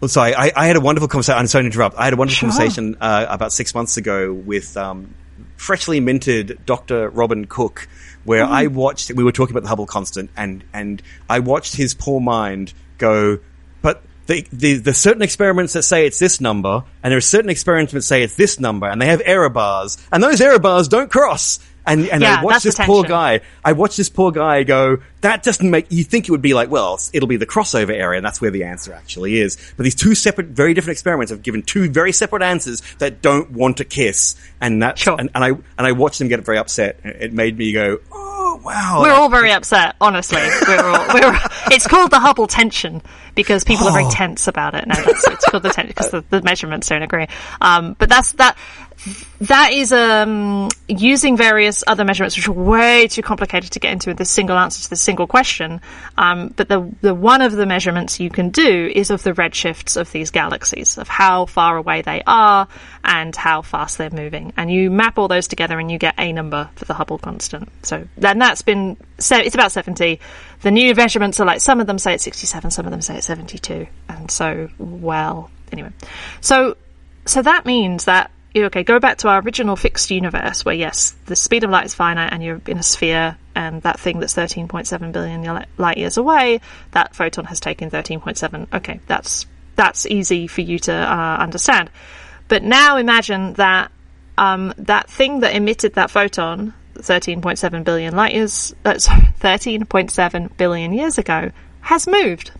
well, sorry, I, I had a wonderful conversation. I'm sorry to interrupt. I had a wonderful
Sure.
conversation uh, about six months ago with um, freshly minted Dr. Robin Cook, where mm. I watched. We were talking about the Hubble constant, and and I watched his poor mind go. But the, the the certain experiments that say it's this number, and there are certain experiments that say it's this number, and they have error bars, and those error bars don't cross. And and
Yeah,
I watched this
the
poor guy. I watched this poor guy go. That doesn't make you think it would be like, well, it'll be the crossover area, and that's where the answer actually is. But these two separate, very different experiments have given two very separate answers that don't want to kiss, and that
Sure.
and, and I and I watched them get very upset. It made me go, oh wow,
We're all very upset, honestly. We're all, we're, it's called the Hubble tension because people are very
Oh.
tense about it. No, it's called the tension because the, the measurements don't agree. Um, but that's that. That is um, using various other measurements, which are way too complicated to get into with this single answer to this single question. Um, but the the one of the measurements you can do is of the redshifts of these galaxies, of how far away they are and how fast they're moving, and you map all those together, and you get a number for the Hubble constant. So then that's been so it's about seventy. The new measurements are like some of them say it's sixty-seven, some of them say it's seventy-two, and so well anyway. So so that means that okay, go back to our original fixed universe where yes, the speed of light is finite and you're in a sphere and that thing that's 13.7 billion light years away, that photon has taken 13.7. Okay, that's that's easy for you to uh, understand. But now imagine that um, that thing that emitted that photon 13.7 billion light years, uh, sorry, 13.7 billion years ago has moved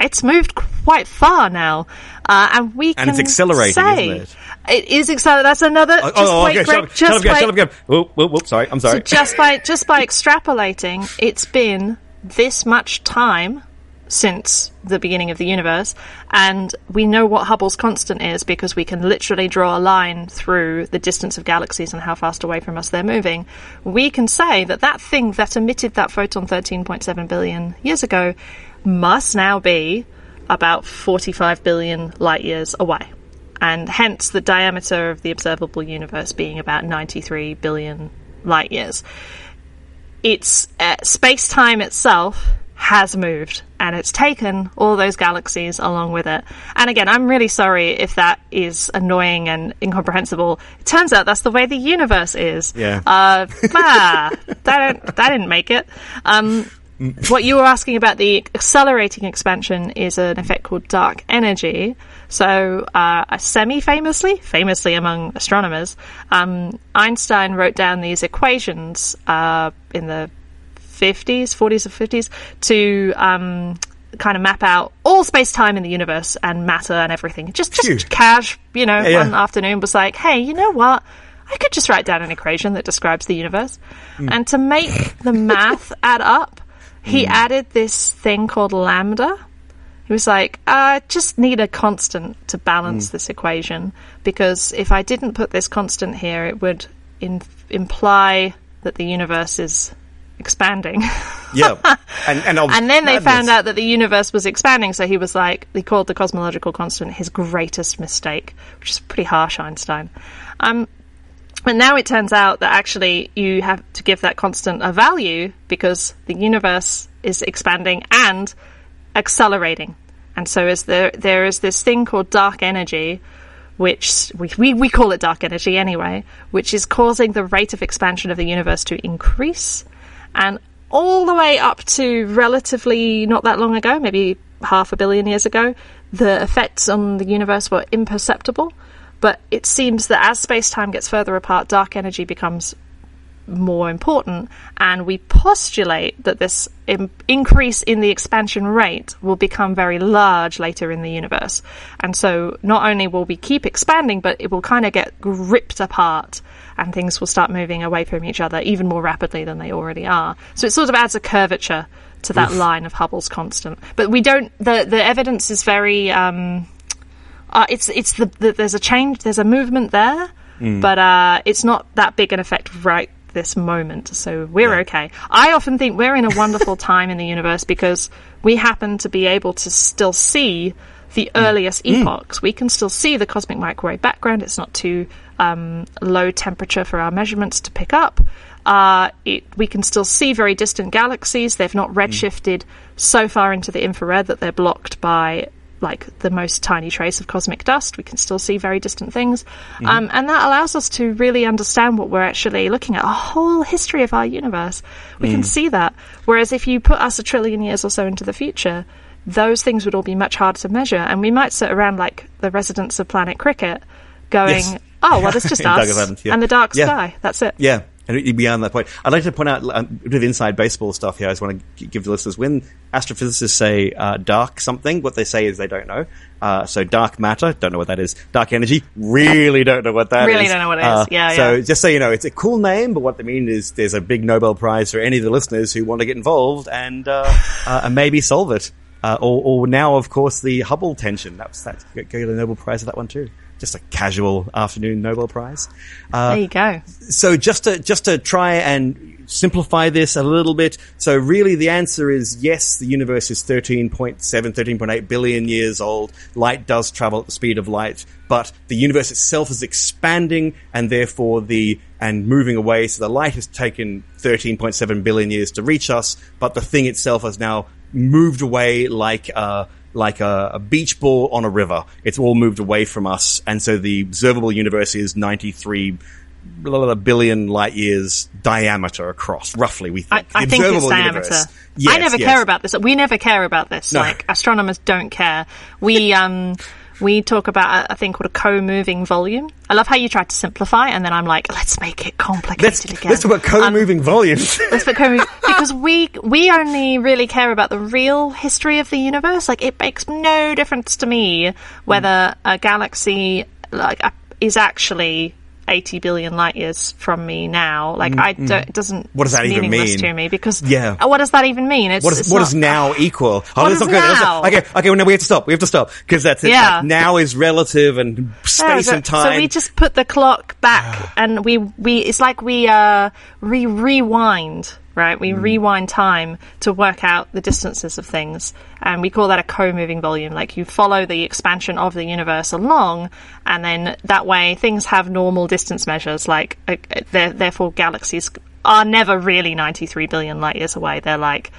it's moved quite far now, uh, and we can
and it's accelerating,
say,
isn't it?
It is accelerating. That's another.
Oh,
just
oh,
by,
okay. Shut up, shut up Shut up whoop, whoop. Sorry. I'm sorry.
So just by just by extrapolating, it's been this much time since the beginning of the universe, and we know what Hubble's constant is because we can literally draw a line through the distance of galaxies and how fast away from us they're moving. We can say that that thing that emitted that photon 13.7 billion years ago must now be about 45 billion light years away. And hence the diameter of the observable universe being about 93 billion light years. It's uh, space time itself has moved and it's taken all those galaxies along with it. And again, I'm really sorry if that is annoying and incomprehensible. It turns out that's the way the universe is.
Yeah.
Uh, ah, that, that didn't make it. Um, what you were asking about the accelerating expansion is an effect called dark energy. So, uh, semi famously, famously among astronomers, um, Einstein wrote down these equations uh, in the 50s, 40s, or 50s to um, kind of map out all space time in the universe and matter and everything. Just, just
Phew.
cash, you know,
Yeah,
one
yeah.
afternoon was like, hey, you know what? I could just write down an equation that describes the universe. And to make the math add up, he added this thing called lambda. He was like, I just need a constant to balance this equation because if I didn't put this constant here, it would in- imply that the universe is expanding.
yeah. And and,
and then they found out that the universe was expanding, so he was like, he called the cosmological constant his greatest mistake, which is pretty harsh, Einstein. Um, but now it turns out that actually you have to give that constant a value because the universe is expanding and accelerating. And so is there there is this thing called dark energy, which we, we, we call it dark energy anyway, which is causing the rate of expansion of the universe to increase. And all the way up to relatively not that long ago, maybe half a billion years ago, the effects on the universe were imperceptible. But it seems that as space time gets further apart, dark energy becomes more important, and we postulate that this Im- increase in the expansion rate will become very large later in the universe. And so not only will we keep expanding, but it will kind of get ripped apart and things will start moving away from each other even more rapidly than they already are. So it sort of adds a curvature to that line of Hubble's constant. But we don't, the, the evidence is very, um, uh, it's it's the, the there's a change, there's a movement there, but uh, it's not that big an effect right this moment. So we're okay. I often think we're in a wonderful time in the universe because we happen to be able to still see the earliest epochs. We can still see the cosmic microwave background. It's not too um, low temperature for our measurements to pick up. Uh, it, we can still see very distant galaxies. They've not redshifted so far into the infrared that they're blocked by like the most tiny trace of cosmic dust. We can still see very distant things. Um, and that allows us to really understand what we're actually looking at, a whole history of our universe. We can see that. Whereas if you put us a trillion years or so into the future, those things would all be much harder to measure. And we might sit around like the residents of Planet Krikkit going,
Yes.
oh, well, it's just us
yeah.
and the dark
Yeah.
sky. That's it.
Yeah, and beyond that point, I'd like to point out um, a bit of inside baseball stuff here. I just want to give the listeners when astrophysicists say uh, dark something, what they say is they don't know. Uh, so dark matter, don't know what that is. Dark energy, really don't know what that is.
Really don't know what it is.
Uh,
Yeah,
So
yeah.
just so you know, it's a cool name, but what they mean is there's a big Nobel Prize for any of the listeners who want to get involved and uh, uh, and maybe solve it. Uh, or, or now, of course, the Hubble tension. That was that. Go get a Nobel Prize for that one too. Just a casual afternoon Nobel Prize.
Uh, there you go.
So just to just to try and simplify this a little bit. So really, the answer is yes. The universe is 13.7, 13.8 billion years old. Light does travel at the speed of light, but the universe itself is expanding, and therefore the and moving away. So the light has taken 13.7 billion years to reach us, but the thing itself has now moved away like a like a, a beach ball on a river. It's all moved away from us, and so the observable universe is 93 blah, blah, blah, billion light years diameter across, roughly. We
I,
think
I
The
think it's
observable
diameter.
universe.
I never
yes.
care about this. We never care about this.
No.
Like astronomers don't care. We um we talk about a, a thing called a co-moving volume. I love how you tried to simplify, and then I'm like, let's make it complicated
Let's,
again.
let's talk about co-moving volumes.
Let's put co-moving because we we only really care about the real history of the universe. Like it makes no difference to me whether a galaxy like uh, is actually. 80 billion light years from me now. Like, I don't, it doesn't,
What does that even mean?
to me because,
Yeah.
uh, what does that even mean? It's,
What is
it's
what
not-
does now equal? Oh,
What
that's
is
not good. That's not-
now?
okay, okay. Well, now we have to stop. We have to stop because that's it.
Yeah.
Like, now is relative and
Yeah,
space
so,
and time.
So we just put the clock back, and we we it's like we uh re rewind, right? We
Mm.
rewind time to work out the distances of things, and we call that a co-moving volume. Like you follow the expansion of the universe along, and then that way things have normal distance measures. Like uh, uh, therefore galaxies are never really ninety three billion light years away. They're like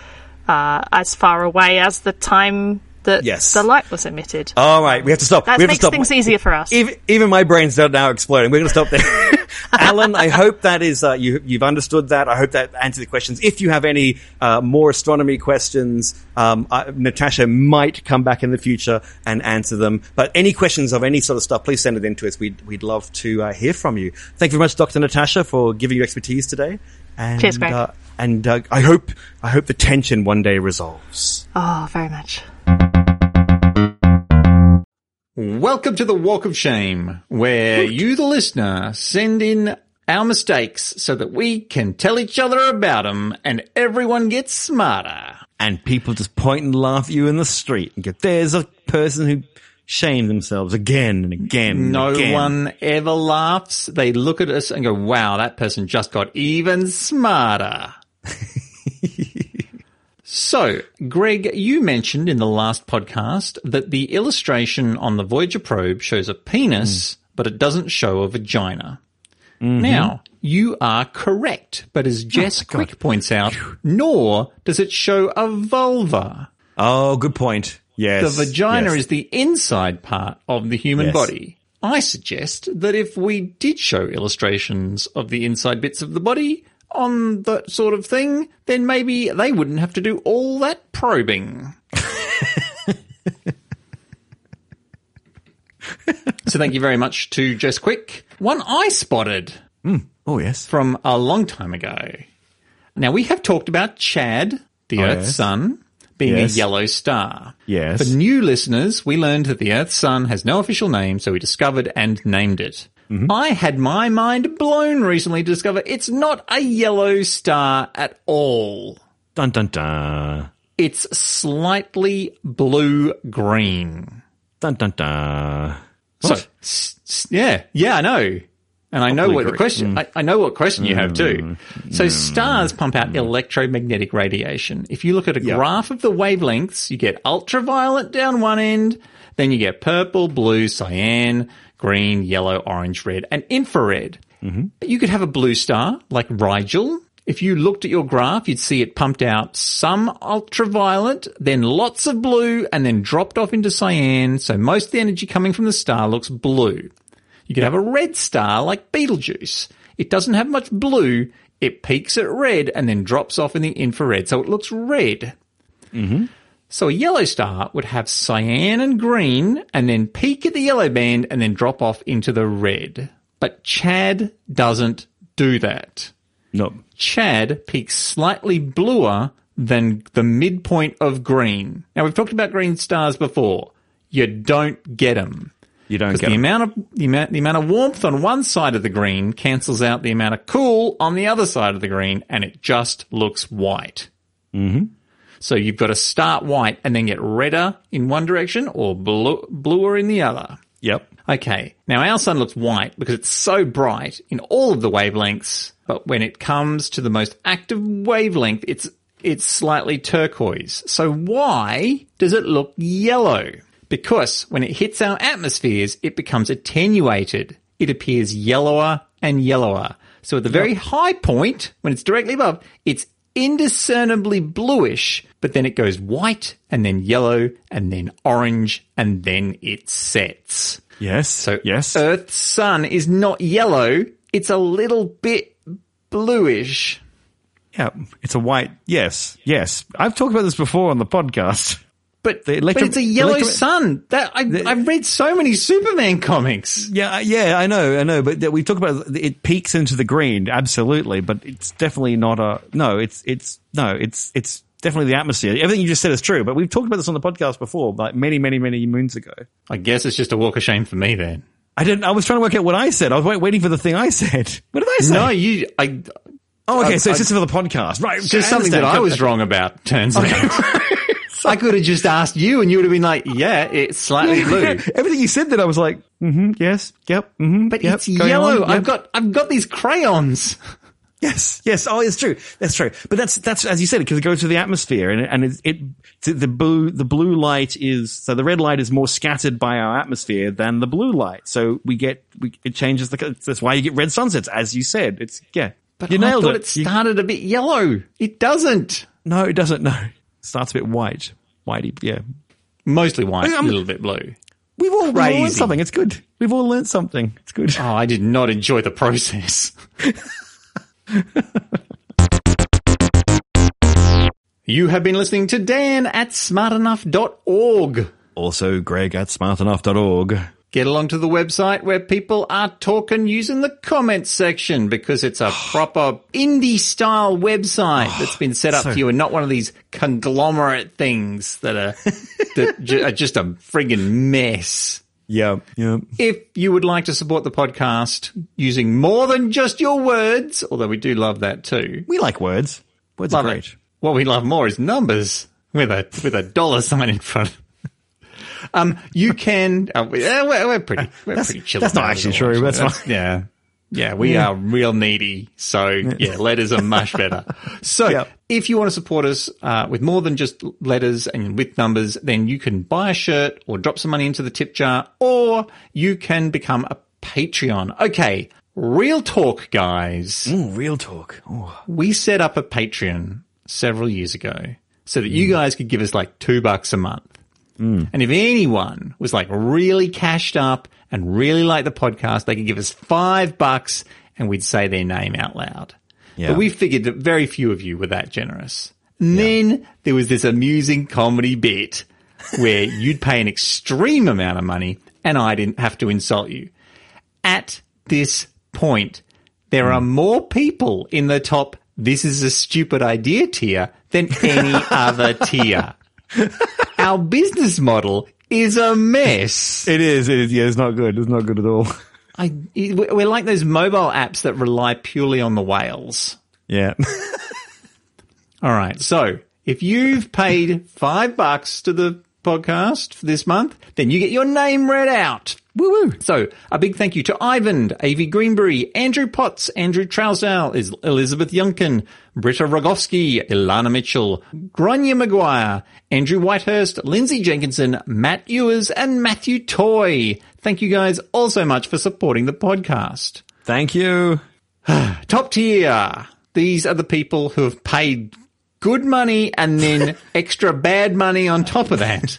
uh, as far away as the time that
Yes.
the light was emitted.
All right, we have to stop.
That makes
stop.
things easier for us.
Even, even my brain's now exploding. We're going to stop there. Alan, I hope that is uh, you, you've understood that. I hope that answered the questions. If you have any uh, more astronomy questions, um, uh, Natasha might come back in the future and answer them. But any questions of any sort of stuff, please send it in to us. We'd, we'd love to uh, hear from you. Thank you very much, Dr. Natasha, for giving your expertise today. And,
Cheers, Greg.
Uh, and uh, I hope I hope the tension one day resolves.
Oh, very much.
Welcome to the Walk of Shame, where you, the listener, send in our mistakes so that we can tell each other about them and everyone gets smarter.
and people just point and laugh at you in the street and go, there's a person who shamed themselves again and again. and
No
again."
one ever laughs. They look at us and go, wow, that person just got even smarter. so, Greg, you mentioned in the last podcast that the illustration on the Voyager probe shows a penis, mm. but it doesn't show a vagina. Mm-hmm. Now, you are correct, but as oh, Jess Quick points out, nor does it show a vulva.
Oh, good point. Yes.
The vagina
yes.
is the inside part of the human
Yes.
body. I suggest that if we did show illustrations of the inside bits of the body on that sort of thing, then maybe they wouldn't have to do all that probing. so thank you very much to Jess Quick. One I spotted hmm.
Oh, yes.
from a long time ago. Now we have talked about Chad, the
Oh,
Earth's
yes.
sun, being
Yes.
a yellow star.
Yes.
For new listeners, we learned that the Earth's sun has no official name, so we discovered and named it.
Mm-hmm.
I had my mind blown recently to discover it's not a yellow star at all.
Dun dun dun.
It's slightly blue green.
Dun dun dun.
So, s- s- yeah, yeah, I know. And I know what the question, I, I know what question you have too. So stars pump out electromagnetic radiation. If you look at a
Yeah.
graph of the wavelengths, you get ultraviolet down one end, then you get purple, blue, cyan, green, yellow, orange, red, and infrared. Mm-hmm. But you could have a blue star like Rigel. If you looked at your graph, you'd see it pumped out some ultraviolet, then lots of blue, and then dropped off into cyan. So most of the energy coming from the star looks blue. You could have a red star like Betelgeuse. It doesn't have much blue. It peaks at red and then drops off in the infrared, so it looks red. Mm-hmm. So a yellow star would have cyan and green and then peak at the yellow band and then drop off into the red. But Chad doesn't do that.
No.
Chad peaks slightly bluer than the midpoint of green. Now we've talked about green stars before. You don't get them.
You don't get
the
'em.
amount of the amount the amount of warmth on one side of the green cancels out the amount of cool on the other side of the green, and it just looks white. Mm-hmm. So you've got to start white and then get redder in one direction or blue, bluer in the other.
Yep.
Okay, now our sun looks white because it's so bright in all of the wavelengths, but when it comes to the most active wavelength, it's it's slightly turquoise. So why does it look yellow? Because when it hits our atmospheres, it becomes attenuated. It appears yellower and yellower. So at the very high point, when it's directly above, it's indiscernibly bluish, but then it goes white and then yellow and then orange and then it sets.
Yes.
So
yes.
Earth's sun is not yellow, it's a little bit bluish.
yeah. It's a white. Yes. Yes. I've talked about this before on the podcast.
But,
The electro-
but it's a yellow
electro-
sun. That I, I've read so many Superman comics.
Yeah. Yeah. I know. I know. But we talk about it peaks into the green. Absolutely. But it's definitely not a. No. It's. It's. No. It's. It's definitely the atmosphere. Everything you just said is true. But we've talked about this on the podcast before, like many, many, many moons ago.
I guess it's just a walk of shame for me then.
I didn't. I was trying to work out what I said. I was waiting for the thing I said. What did I say?
No, you. I.
Oh, okay. so
I-
it's just for the podcast, right?
Just something that I was wrong about. Turns out. I could have just asked you, and you would have been like, "Yeah, it's slightly blue."
Everything you said that I was like, mm-hmm, yes, yep, mm-hmm,
But
yep,
it's yellow.
on,
I've got I've got these crayons.
Yes, yes. Oh, it's true. That's true. But that's that's as you said, because it goes through the atmosphere, and and it, it the blue the blue light is so the red light is more scattered by our atmosphere than the blue light. So we get we, it changes the. That's why you get red sunsets, as you said. It's yeah.
But
you
I
nailed
thought
it.
it started a bit yellow. It doesn't.
no, it doesn't. No, starts a bit white, whitey. Yeah.
Mostly white, a
I'm-
little bit blue.
We've all, we've all learned something. It's good. We've all learned something. It's good.
Oh, I did not enjoy the process. you have been listening to Dan at smartenough.org.
Also, Greg at smartenough.org.
Get along to the website where people are talking using the comments section because it's a proper indie style website that's been set up
So-
for you and not one of these conglomerate things that are, that ju- are just a friggin' mess.
Yeah, yeah.
If you would like to support the podcast using more than just your words, although we do love that too,
We like words. Words
love
are
it.
great.
What we love more is numbers with a with a dollar sign in front. Um, you can. Uh, we- uh, we're, we're pretty. We're
That's-
pretty chill.
that's not actually true, that's fine.
yeah. Yeah, we are real needy. So yeah, letters are much better. So
Yep.
if you want to support us uh, with more than just letters and with numbers, then you can buy a shirt or drop some money into the tip jar, or you can become a Patreon. Okay, real talk, guys
Ooh, real talk. Ooh.
we set up a Patreon several years ago so that you guys could give us like two bucks a month. Mm. And if anyone was like really cashed up and really liked the podcast, they could give us five bucks and we'd say their name out loud.
Yeah.
But we figured that very few of you were that generous. And then there was this amusing comedy bit where you'd pay an extreme amount of money and I didn't have to insult you. At this point, there are mm. more people in the top this is a stupid idea tier than any other tier. Our business model is a mess.
It is. It is. Yeah, it's not good. It's not good at all.
I, we're like those mobile apps that rely purely on the whales.
Yeah.
All right. So if you've paid five bucks to the podcast for this month, then you get your name read out.
woo woo.
So a big thank you to Ivan, Avi Greenbury, Andrew Potts, Andrew Trousdale, is Elizabeth Yunkin, Britta Rogowski, Ilana Mitchell, Grania Maguire, Andrew Whitehurst, Lindsay Jenkinson, Matt Ewers, and Matthew Toy. Thank you guys all so much for supporting the podcast.
Thank you.
Top tier. These are the people who have paid good money and then extra bad money on top of that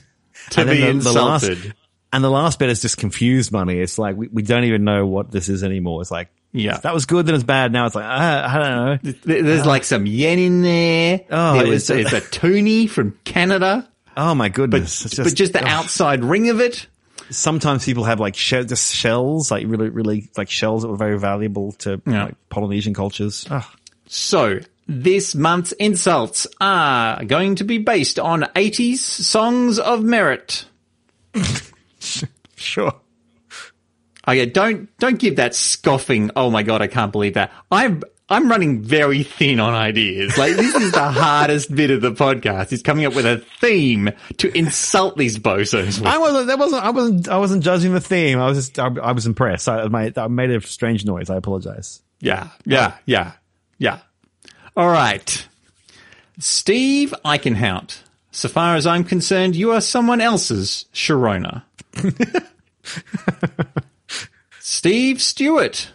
to
And
be
the- the last-
insulted.
And the last bit is just confused money. It's like we, we don't even know what this is anymore. It's like,
Yeah.
if that was good, then it's bad. Now it's like, I, I don't know.
There- There's uh, like some yen in there.
Oh,
there was
it's-
there's a toonie from Canada,
Oh my goodness. It's
but just the
ugh.
outside ring of it.
Sometimes people have like she- just shells, like really, really like shells that were very valuable to
Yeah.
like Polynesian cultures. Ugh.
So this month's insults are going to be based on 80s songs of merit.
Sure.
Oh yeah, don't don't give that scoffing. Oh my god, I can't believe that. I'm I'm running very thin on ideas. Like this is the hardest bit of the podcast. Is coming up with a theme to insult these bozos. With.
I wasn't. That wasn't. I wasn't. I wasn't judging the theme. I was just. I, I was impressed. I made. I made a strange noise. I apologize.
Yeah, yeah, yeah, yeah. All right, Steve Eichenhout. So far as I'm concerned, you are someone else's Sharona. Steve Stewart.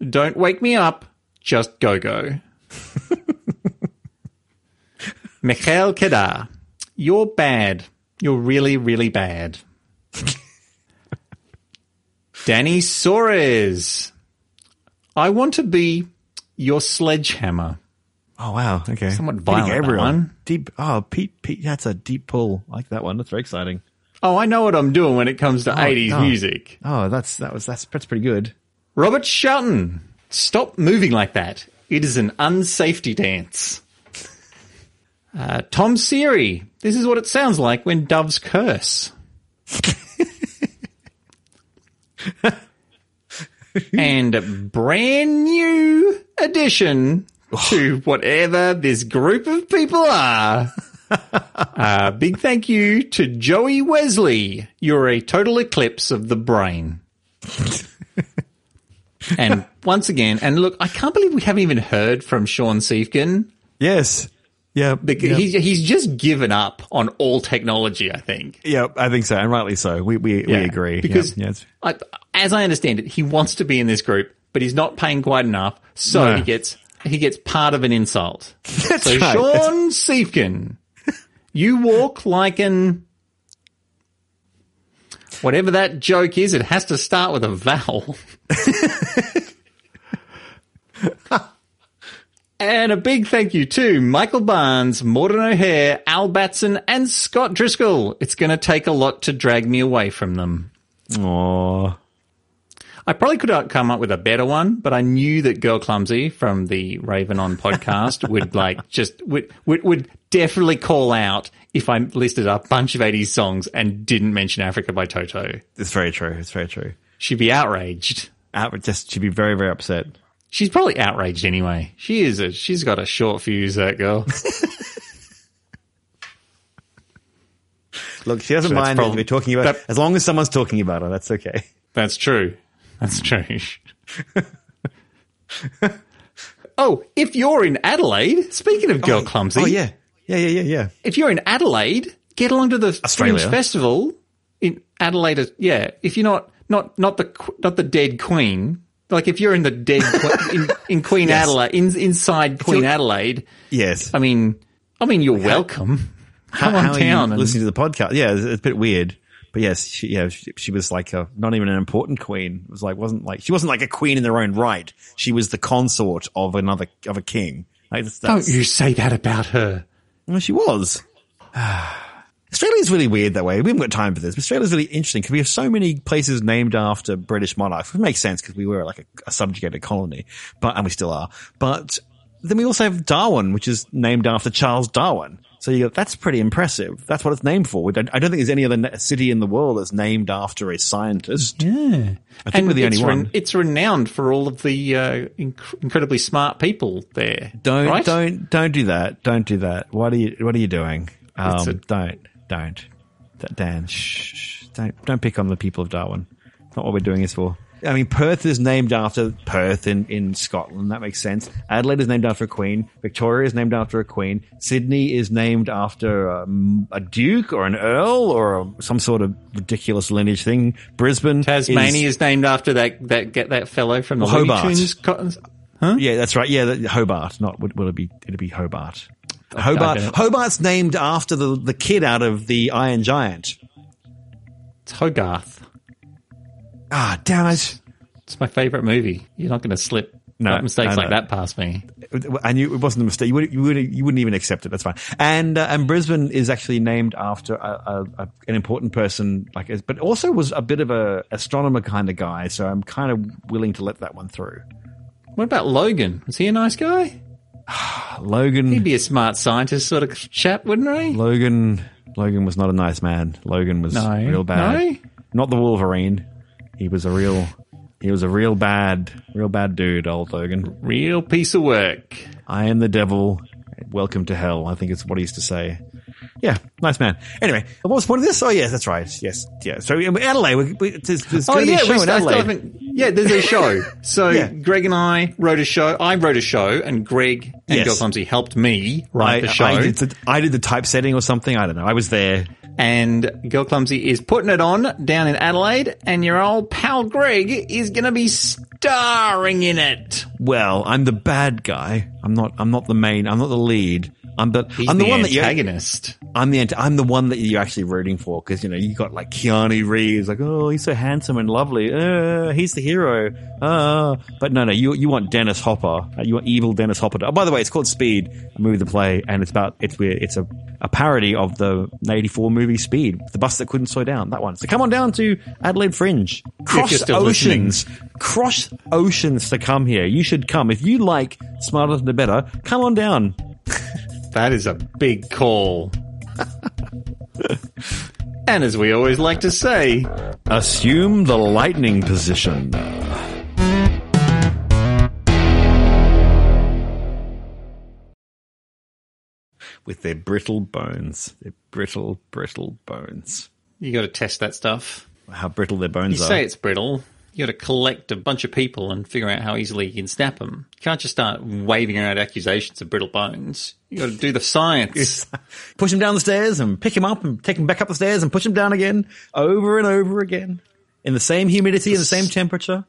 Don't wake me up. Just go go. Mikhail Kedar. You're bad. You're really, really bad. Danny Soares. I want to be your sledgehammer.
Oh wow. Okay.
Somewhat violent,
Everyone. Deep. Oh, Pete. Pete. That's a deep pull. I like that one. That's very exciting.
Oh, I know what I'm doing when it comes to 80s
oh.
music.
Oh, that's that was that's that's pretty good.
Robert Shelton. Stop moving like that. It is an unsafety dance. Uh, Tom Seary. This is what it sounds like when doves curse. and brand new addition to whatever this group of people are. Uh, big thank you to Joey Wesley. You're a total eclipse of the brain. and once again, and look, I can't believe we haven't even heard from Sean Siefkin.
Yes. Yeah.
Because
yeah.
he's, he's just given up on all technology, I think.
yeah, I think so, and rightly so. We we, we agree
Because
yeah, yeah,
I, as I understand it, he wants to be in this group, but he's not paying quite enough, so
No.
he gets he gets part of an insult.
That's
so
right.
Sean Siefkin, you walk like an whatever that joke is. It has to start with a vowel. And a big thank you to Michael Barnes, Morden O'Hare, Al Batson, and Scott Driscoll. It's going to take a lot to drag me away from them.
Aw.
I probably could have come up with a better one, but I knew that Girl Clumsy from the Raven On podcast would like just would, would would definitely call out if I listed a bunch of 80s songs and didn't mention Africa by Toto.
It's very true. It's very true.
She'd be outraged.
Out, just she'd be very very upset.
She's probably outraged anyway. She is a she's got a short fuse that girl.
Look, she doesn't
So
mind
probably-
me talking about
that-
as long as someone's talking about her. That's okay.
That's true. That's true. oh, if you're in Adelaide, speaking of Girl oh, Clumsy,
Oh yeah, yeah, yeah, yeah, yeah.
if you're in Adelaide, get along to the
Australia.
Fringe Festival in Adelaide. Yeah, if you're not not not the not the dead Queen, like if you're in the dead in, in Queen
Yes.
Adelaide, in, inside Queen Adelaide,
Yes.
I mean, I mean, you're welcome. Come
How
on
are
down
you
and
listening to the podcast? Yeah, it's, it's a bit weird. But yes, she, yeah, she, she was like a, not even an important queen. It was like, wasn't like, she wasn't like a queen in their own right. She was the consort of another, of a king. Like, that's,
don't you say that about her.
well, she was. Australia's really weird that way. We haven't got time for this. But Australia's really interesting because we have so many places named after British monarchs. It makes sense because we were like a, a subjugated colony, but, and we still are. But then we also have Darwin, which is named after Charles Darwin. So you go, that's pretty impressive. That's what it's named for. We don't, I don't think there's any other na- city in the world that's named after a scientist.
Yeah.
I think we're the
it's
only one.
it's renowned for all of the uh, inc- incredibly smart people there.
Don't
right?
don't don't do that. Don't do that. What are you What are you doing? Um,
a-
don't don't. Dan, shh, shh, don't don't pick on the people of Darwin. It's not what we're doing this for. I mean, Perth is named after Perth in, in Scotland. That makes sense. Adelaide is named after a queen. Victoria is named after a queen. Sydney is named after um, a duke or an earl or a, some sort of ridiculous lineage thing. Brisbane,
Tasmania
is,
is named after that that get that fellow from the
Hobart.
Tunes. co-
Yeah, that's right. Yeah, Hobart. Not would will it be? It'd be Hobart. Hobart. Hobart's named after the the kid out of the Iron Giant.
It's Hogarth.
Ah, damn it!
It's my favorite movie. You're not going to slip
No,
mistakes
no,
like that past me.
I knew it wasn't a mistake. You wouldn't, you wouldn't, you wouldn't even accept it. That's fine. And uh, and Brisbane is actually named after a, a, a, an important person, like, but also was a bit of a astronomer kind of guy. So I'm kind of willing to let that one through.
What about Logan? Was he a nice guy?
Logan.
He'd be a smart scientist sort of chap, wouldn't he?
Logan. Logan was not a nice man. Logan was
No.
real bad.
No?
Not the Wolverine. He was a real, He was a real bad, real bad dude, old Logan.
Real piece of work.
I am the devil. Welcome to hell. I think it's what he used to say. Yeah, nice man. Anyway, what was the point of this? Oh, yes, that's right. Yes, yeah. So in Adelaide, we, we, there's, there's
Oh yeah,
be a show
we
in
st- I still
Adelaide.
yeah, there's a show. So
Yeah.
Greg and I wrote a show. I wrote a show, and Greg and
Yes.
Girl Clumsy helped me write
I,
the show.
I, did the, I did the typesetting or something. I don't know. I was there.
And Girl Clumsy is putting it on down in Adelaide, and your old pal Greg is going to be starring in it.
Well, I'm the bad guy. I'm not. I'm not the main. I'm not the lead. I'm the.
He's
I'm the,
the,
one that
antagonist.
I'm the. I'm the one that you're actually rooting for because you know you got like Keanu Reeves, like oh he's so handsome and lovely. Uh, he's the hero. Uh, but no, no, you you want Dennis Hopper. Uh, You want evil Dennis Hopper. Oh, by the way, it's called Speed, a movie, the play, and it's about it's weird. It's a a parody of the '84 movie Speed, the bus that couldn't slow down. That one. So come on down to Adelaide Fringe. Cross
you're still listening.
oceans, cross oceans to come here. You should come if you like Smarter Than the Better. Come on down.
That is a big call. and as we always like to say,
Assume the lightning position. With their brittle bones. Their brittle, brittle bones.
you got to test that stuff.
How brittle their bones
You
are.
You say it's brittle. You got to collect a bunch of people and figure out how easily you can snap them. You can't just start waving around accusations of brittle bones. You got to do the science.
push them down the stairs and pick them up and take them back up the stairs and push them down again over and over again. In the same humidity and the same temperature.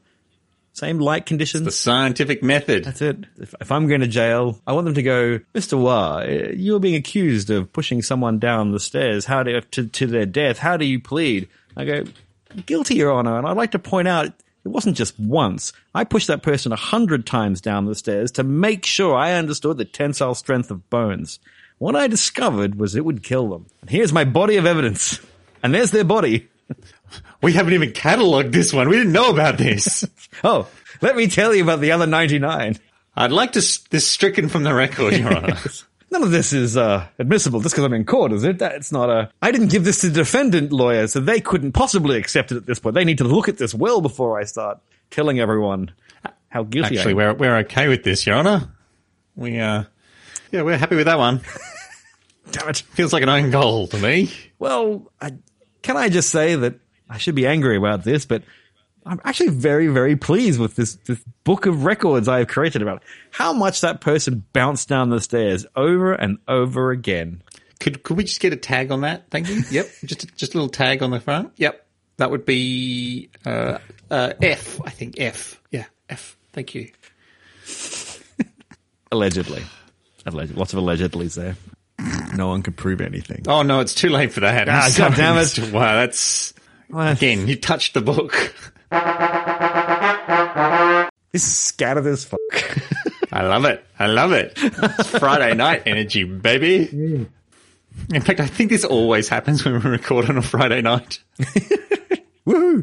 Same light conditions.
the scientific method.
That's it. If, if I'm going to jail, I want them to go, Mr. Wah, you're being accused of pushing someone down the stairs. How do to, to their death? How do you plead? I go, guilty, Your Honor. And I'd like to point out, it wasn't just once. I pushed that person a hundred times down the stairs to make sure I understood the tensile strength of bones. What I discovered was it would kill them. And here's my body of evidence. And there's their body.
We haven't even catalogued this one. We didn't know about this.
Oh, let me tell you about the other 99.
I'd like to s- this stricken from the record, Your Honor.
None of this is uh, admissible just because I'm in court, is it? That's not a. I didn't give this to the defendant lawyer, so they couldn't possibly accept it at this point. They need to look at this well before I start telling everyone how guilty
Actually,
I am.
we're we're okay with this, Your Honor. We uh, yeah, we're happy with that one.
Damn it.
Feels like an own goal to me.
Well, I, can I just say that I should be angry about this, but I'm actually very, very pleased with this, this book of records I have created about how much that person bounced down the stairs over and over again.
Could could we just get a tag on that? Thank you. Yep, just just a little tag on the front. Yep, that would be uh, uh, F. I think F. Yeah, F. Thank you.
Allegedly. Alleged, lots of allegedlys there. No one could prove anything.
Oh no, it's too late for that.
Ah, God damn it.
Wow, that's again. You touched the book.
This is scattered as fuck.
I love it. I love it. It's Friday night energy, baby. In fact, I think this always happens when we record on a Friday night.
Woo!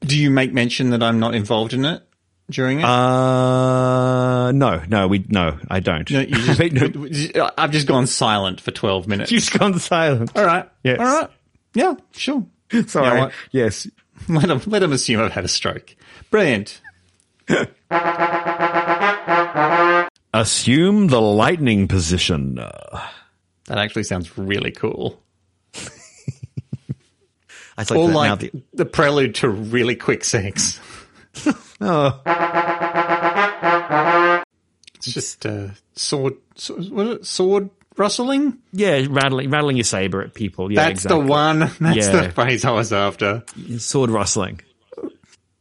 Do you make mention that I'm not involved in it during it?
Uh, no, no, we, no, I don't.
No, you just,
no,
I've just gone silent for 12 minutes.
you've just gone silent.
All right.
Yes.
All right. Yeah, sure.
Sorry.
You know
yes.
Let them, let them assume I've had a stroke. Brilliant.
Assume the lightning position.
That actually sounds really cool.
I like
Or
that now.
like
The,
the prelude to really quick sex.
oh,
It's just uh, sword, sword, what is it? sword rustling.
yeah, rattling, rattling your saber at people. Yeah,
That's
exactly.
the one. That's
Yeah.
the phrase I was after.
Sword rustling.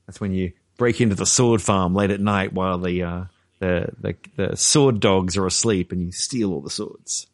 That's when you break into the sword farm late at night while the uh, the, the the sword dogs are asleep, and you steal all the swords.